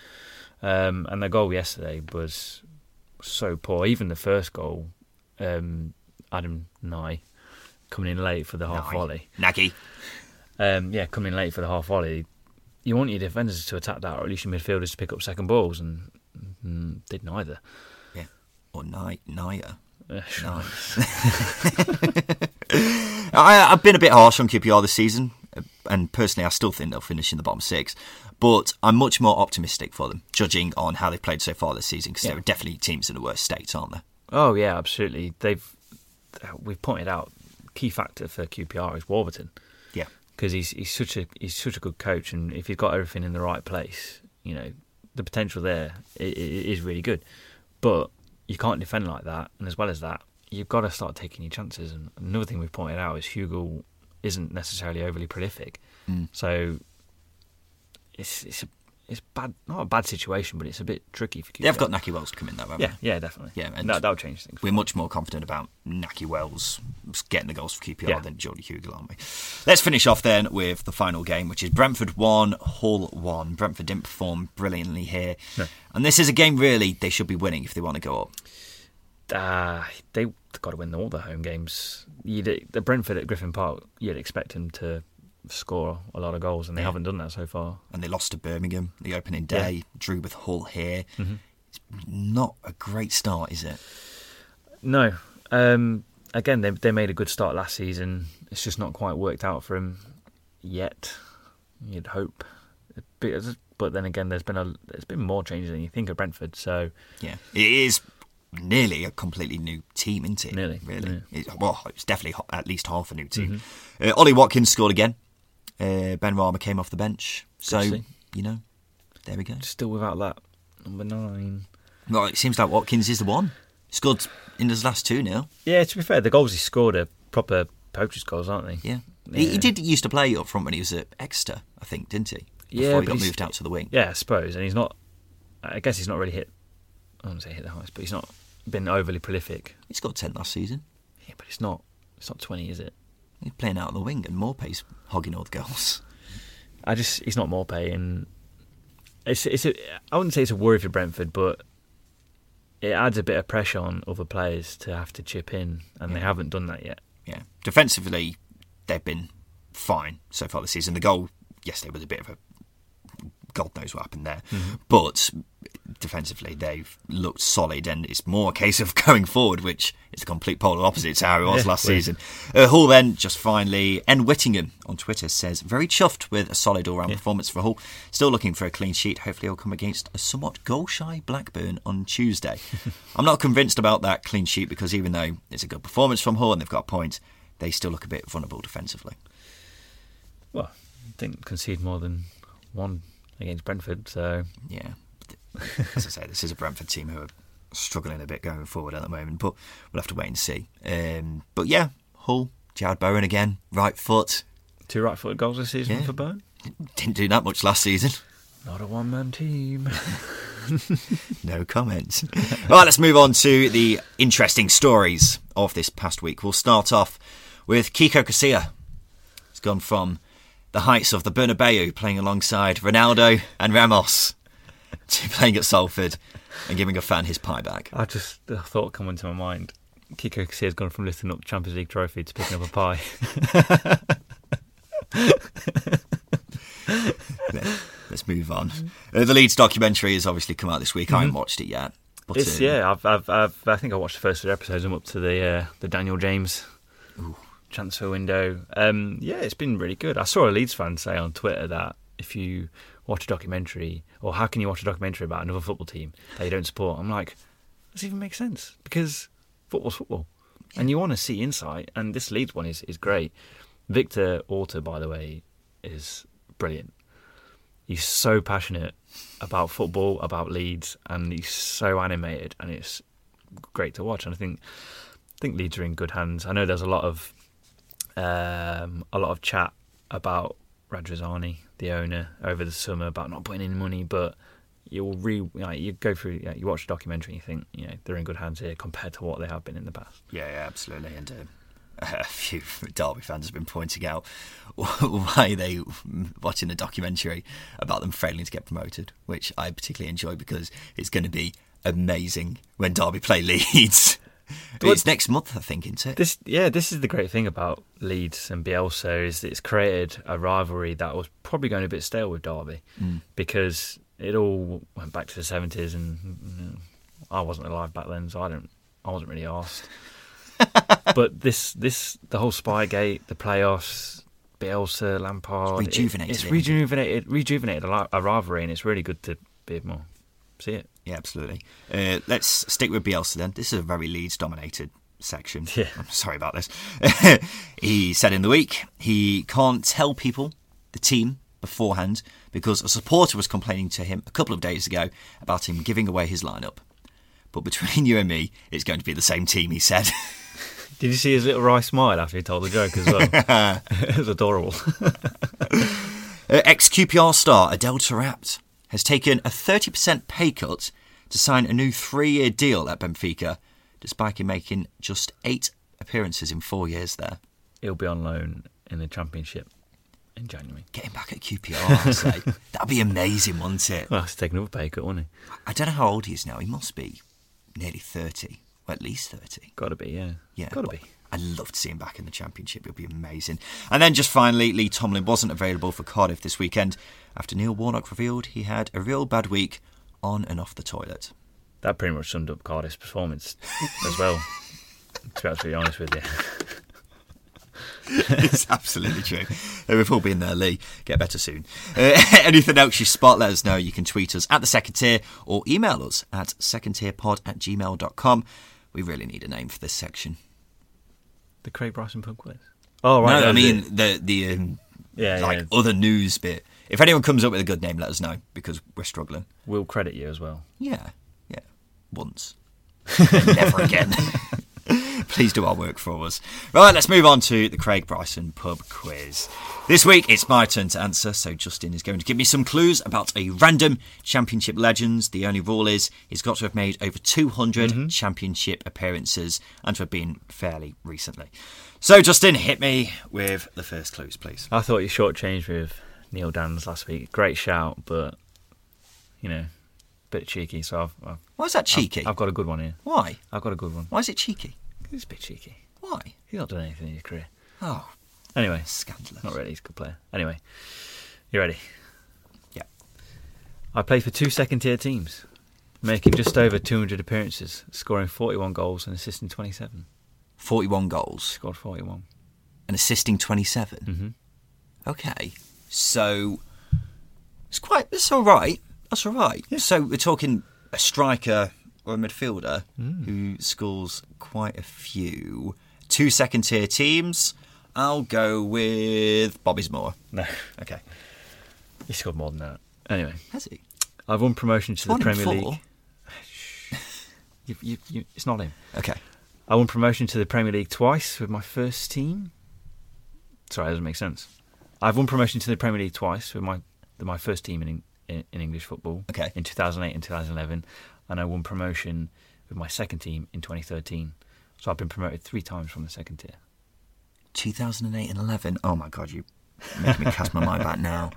um, and the goal yesterday was so poor. Even the first goal, um, Adam Nye coming in late for the half Nye. volley. Nagy. Um, yeah, coming late for the half volley. You want your defenders to attack that, or at least your midfielders to pick up second balls, and mm, did neither. Yeah. Or Ny- Naya. Uh, sure. [laughs] I, I've been a bit harsh on QPR this season, uh, and personally, I still think they'll finish in the bottom six. But I'm much more optimistic for them, judging on how they've played so far this season, because Yeah. there are definitely teams in the worst state, aren't there? Oh yeah, absolutely. They've we've pointed out key factor for QPR is Warburton Yeah. because he's he's such a he's such a good coach, and if he's got everything in the right place, you know, the potential there i- i- really good. But you can't defend like that, and as well as that, you've got to start taking your chances. And another thing we've pointed out is Hugo isn't necessarily overly prolific, Mm. so it's it's a it's bad not a bad situation, but it's a bit tricky for. They've got Nahki Wells to come in, though, haven't yeah they? yeah definitely Yeah, and that that'll change things. We're much more confident about Nahki Wells getting the goals for QPR Yeah. than Jordy Hugill, aren't we? Let's finish off then with the final game, which is Brentford 1, Hull 1. Brentford didn't perform brilliantly here. No. And this is a game, really, they should be winning if they want to go up. uh, they've got to win all the home games. You'd, the Brentford at Griffin Park, you'd expect them to score a lot of goals, and they Yeah. haven't done that so far. And they lost to Birmingham the opening Yeah. day, drew with Hull here. Mm-hmm. It's not a great start, is it? No, um, again, they they made a good start last season. It's just not quite worked out for them yet. You'd hope, but but then again, there's been a there's been more changes than you think at Brentford. So Yeah. It is nearly a completely new team, isn't it? Nearly, Really. yeah. It, well, it's definitely at least half a new team. Mm-hmm. Uh, Ollie Watkins scored again. Uh, Benrahma came off the bench. So, you know, there we go. still without that number nine. Well, it seems like Watkins is the one. Scored in his last two now. Yeah, to be fair, the goals he scored are proper poachers goals, aren't they? Yeah. He, he did used to play up front when he was at Exeter, I think, didn't he? Before Yeah, he got moved out to the wing. Yeah, I suppose. And he's not. I guess he's not really hit. I wouldn't say hit the highest, but he's not been overly prolific. He's got 10 last season. Yeah, but it's not. It's not twenty, is it? He's playing out on the wing and Maupay's hogging all the goals. I just he's not Morpay, and it's it's a, I wouldn't say it's a worry for Brentford, but it adds a bit of pressure on other players to have to chip in, and they haven't done that yet. Yeah. Defensively, they've been fine so far this season. The goal yesterday was a bit of a God knows what happened there. But defensively, they've looked solid, and it's more a case of [laughs] going forward, which is the complete polar opposite to how it was Yeah, last season. Uh, Hull then, just finally, N. Whittingham on Twitter says, very chuffed with a solid all round performance for Hull. Still looking for a clean sheet. Hopefully, he'll come against a somewhat goal shy Blackburn on Tuesday. [laughs] I'm not convinced about that clean sheet because even though it's a good performance from Hull and they've got a point, they still look a bit vulnerable defensively. Well, didn't concede more than one against Brentford, so Yeah. As I say, this is a Brentford team who are struggling a bit going forward at the moment, but we'll have to wait and see. Um, but yeah, Hull, Jarrod Bowen again, right foot. two right-footed goals this season Yeah. for Burn. Didn't do that much last season. Not a one-man team. [laughs] No comments. [laughs] right, let's move on to the interesting stories of this past week. We'll start off with Kiko Casilla. He's gone from the heights of the Bernabeu, playing alongside Ronaldo and Ramos, [laughs] to playing at Salford and giving a fan his pie back. I just the thought come into my mind. Kiko Casilla's gone from lifting up Champions League trophy to picking up a pie. [laughs] Let's move on. Uh, the Leeds documentary has obviously come out this week. I haven't watched it yet. But, It's um, yeah. I've, I've, I've, I think I watched the first three episodes. I'm up to the uh, the Daniel James transfer window. Um, yeah, it's been really good. I saw a Leeds fan say on Twitter that if you watch a documentary, or how can you watch a documentary about another football team that you don't support? I'm like, does even make sense? Because football's football. and you want to see insight. And this Leeds one is is great. Victor Orta, by the way, is brilliant. He's so passionate about football, about Leeds, and he's so animated, and it's great to watch. And I think I think Leeds are in good hands. I know there's a lot of um, a lot of chat about Radrizzani, the owner, over the summer about not putting in money, but you'll re you, know, you go through you, know, you watch the documentary and you think you know they're in good hands here compared to what they have been in the past. Yeah, yeah absolutely. And uh, [laughs] a few Derby fans have been pointing out [laughs] why they watching a documentary about them failing to get promoted, which I particularly enjoy because it's going to be amazing when Derby play Leeds. [laughs] it's next month, I think, isn't it? This, yeah, this is the great thing about Leeds and Bielsa is it's created a rivalry that was probably going a bit stale with Derby Mm. because it all went back to the seventies, and you know, I wasn't alive back then, so I don't, I wasn't really asked. [laughs] but this, this, the whole Spygate, the playoffs, Bielsa, Lampard, It's rejuvenated It, it's rejuvenated, rejuvenated a, a rivalry, and it's really good to be to see it. Yeah, absolutely. Uh, let's stick with Bielsa then. This is a very Leeds dominated section. Yeah. I'm sorry about this. [laughs] he said in the week he can't tell people, the team, beforehand because a supporter was complaining to him a couple of days ago about him giving away his lineup. But between [laughs] you and me, it's going to be the same team, he said. [laughs] Did you see his little wry smile after he told the joke as well? it was adorable. Uh, Ex QPR star Adel Taarabt has taken a 30% pay cut to sign a new three year deal at Benfica, despite him making just eight appearances in four years there. He'll be on loan in the Championship in January. Getting back at QPR, I'd say. That'd be amazing, wouldn't it? Well, he's taking another pay cut, won't he? I don't know how old he is now. He must be nearly 30, or at least 30. Got to be, yeah. Yeah, got to but be. I'd love to see him back in the Championship. It'll be amazing. And then just finally, Lee Tomlin wasn't available for Cardiff this weekend after Neil Warnock revealed he had a real bad week on and off the toilet. That pretty much summed up Cardiff's performance as well. to be absolutely honest with you. [laughs] it's absolutely true. We've all been there, Lee. Get better soon. Uh, [laughs] anything else you spot, let us know. You can tweet us at the second tier or email us at secondtierpod at gmail.com. We really need a name for this section. The Craig Bryson pub quiz. Oh, right. no, I mean it. the the um, yeah, like yeah. other news bit. If anyone comes up with a good name, let us know because we're struggling. We'll credit you as well. Yeah, yeah, once, [laughs] never again. [laughs] Please do our work for us. Right, let's move on to the Craig Bryson pub quiz. This week it's my turn to answer, so Justin is going to give me some clues about a random championship legends. The only rule is he's got to have made over 200 mm-hmm. championship appearances and to have been fairly recently. So, Justin, hit me with the first clues, please. I thought you shortchanged with Neil Danns last week. Great shout, but, you know, bit cheeky. So I've, I've, Why is that cheeky? I've got a good one here. Why? I've got a good one. Why is it cheeky? It's a bit cheeky. Why? He's not done anything in his career. Oh, Anyway, scandalous. not really. He's a good player. Anyway, you ready? Yeah. I played for two second tier teams, making just over 200 appearances, scoring 41 goals and assisting 27. 41 goals Scored 41. and assisting 27. Mm-hmm. Okay, so it's quite. it's all right. That's all right. So we're talking a striker or a midfielder hmm. who scores quite a few. Two second tier teams. I'll go with Bobby's Moore. No, Okay, he scored more than that. Anyway, has he? I've won promotion to the Premier? League. [laughs] You, you, you, it's not him. Okay, I won promotion to the Premier League twice with my first team. Sorry, that doesn't make sense. I've won promotion to the Premier League twice with my my first team in in, in English football. Okay. In 2008 and 2011, and I won promotion with my second team in 2013. So I've been promoted three times from the second tier. 2008 and 11. Oh my god, you make me cast my mind back now.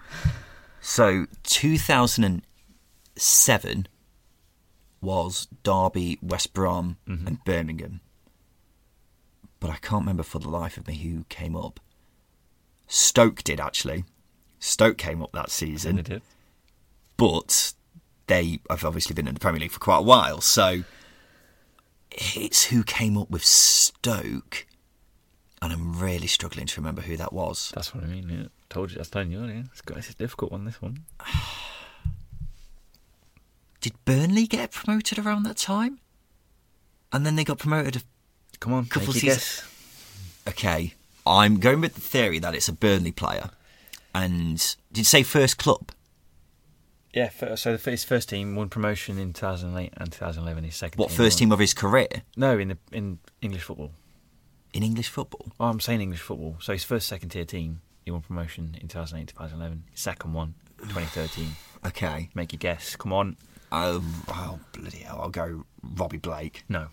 So 2007 was Derby, West Brom, mm-hmm. and Birmingham. But I can't remember for the life of me who came up. Stoke did actually. Stoke came up that season, They did. But they have obviously been in the Premier League for quite a while. So it's who came up with Stoke, and I'm really struggling to remember who that was. That's what I mean. Yeah. Told you. I was telling you earlier. It's, got, it's a difficult one. This one. [sighs] Did Burnley get promoted around that time? And then they got promoted Come on, Couple make seasons- Okay, I'm going with the theory that it's a Burnley player. And did you say first club? Yeah, so the- his first team won promotion in 2008 and 2011. His second What team first won- team of his career No, in the in English football. in English football? Oh, I'm saying English football. So his first second tier team, he won promotion in 2008 2011. His second one, 2013. [sighs] Okay. Make your guess. Come on. Oh, oh bloody hell! I'll go Robbie Blake. No.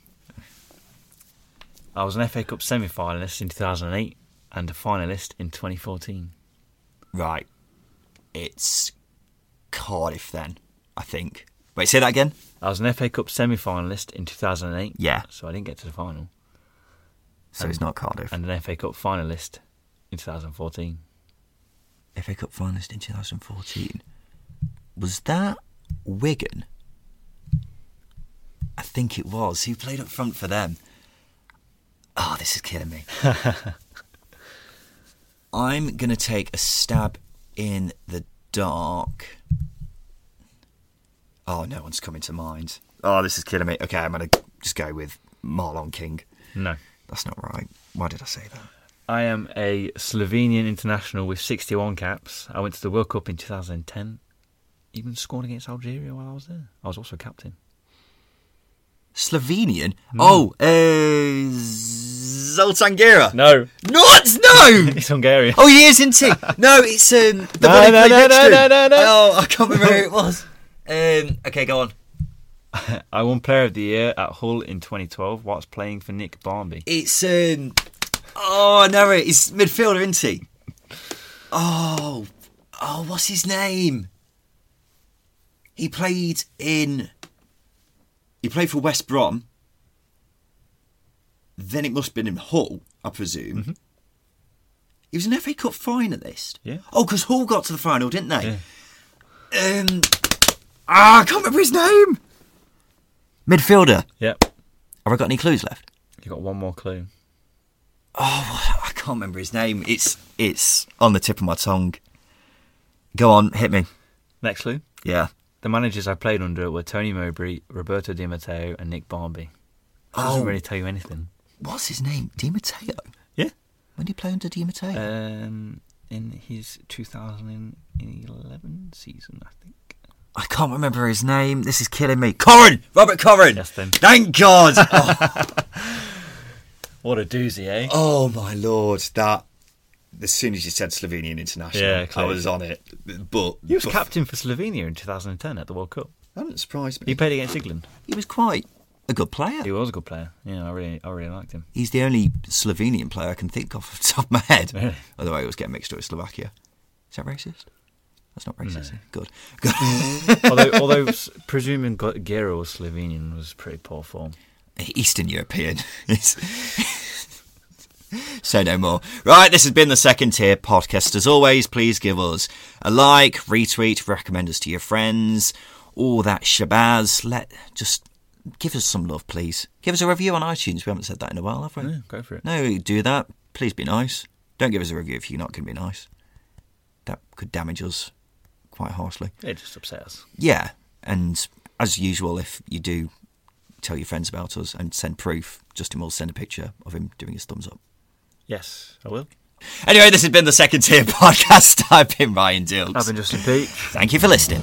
I was an FA Cup semi finalist in 2008 and a finalist in 2014. Right. It's Cardiff then, I think. Wait, say that again? I was an FA Cup semi finalist in 2008. Yeah. So I didn't get to the final. So it's not Cardiff. And an FA Cup finalist in 2014. FA Cup finalist in 2014. Was that Wigan? I think it was. Who played up front for them? Oh, this is killing me. [laughs] I'm going to take a stab in the dark. Oh, no one's coming to mind. Oh, this is killing me. Okay, I'm going to just go with Marlon King. No. That's not right. Why did I say that? I am a Slovenian international with 61 caps. I went to the World Cup in 2010. Even scored against Algeria while I was there. I was also captain. Slovenian? Oh, uh, Zoltan Gera. No. What? No! [laughs] It's Hungarian. oh, he is, isn't he? No, it's um, the No, one who no, played no, next no, to him. no, no, no. Oh, I can't remember who it was. Um, okay, go on. [laughs] I won Player of the Year at Hull in 2012 whilst playing for Nick Barmby. It's um, oh, I know it. It's midfielder, isn't he? Oh, oh, what's his name? He played in. He played for West Brom. Then it must have been in Hull, I presume. He was an FA Cup finalist. Yeah. Oh, because Hull got to the final, didn't they? Yeah. Um. Ah, I can't remember his name. Midfielder. Yep. Have I got any clues left? You got one more clue. Oh, I can't remember his name. It's it's on the tip of my tongue. Go on, hit me. Next clue. Yeah. The managers I played under were Tony Mowbray, Roberto Di Matteo, and Nick Barmby. Doesn't Oh. really tell you anything. What's his name? Di Matteo. Yeah. When did he play under Di Matteo? Um, in his 2011 season, I think. I can't remember his name. This is killing me. Koren! Robert Koren! Yes, then. Thank God! [laughs] oh, What a doozy, eh? oh, my lord. That. As soon as you said Slovenian international, Yeah, I was on it. But. He was but- captain for Slovenia in 2010 at the World Cup. That didn't surprise me. He played against England. He was quite a good player. He was a good player. Yeah, I really, I really liked him. He's the only Slovenian player I can think of off the top of my head. Really? Although I always get mixed up with Slovakia. Is that racist? That's not racist. Good. Good. [laughs] although, [laughs] although presuming Gera was Slovenian was pretty poor form. Eastern European. [laughs] Say no more. Right, this has been the second tier podcast. As always, please give us a like, retweet, recommend us to your friends, all that shabazz. Let just give us some love, please. Give us a review on iTunes. We haven't said that in a while, have we? Yeah, go for it. No, do that. Please be nice. Don't give us a review if you're not going to be nice. That could damage us quite harshly. It just upset us. Yeah, and as usual, if you do tell your friends about us and send proof, Justin will send a picture of him doing his thumbs up. Yes, I will. Anyway, this has been the second tier [laughs] podcast. I've been Ryan Dilks. I've been Justin Peach. Thank you for listening.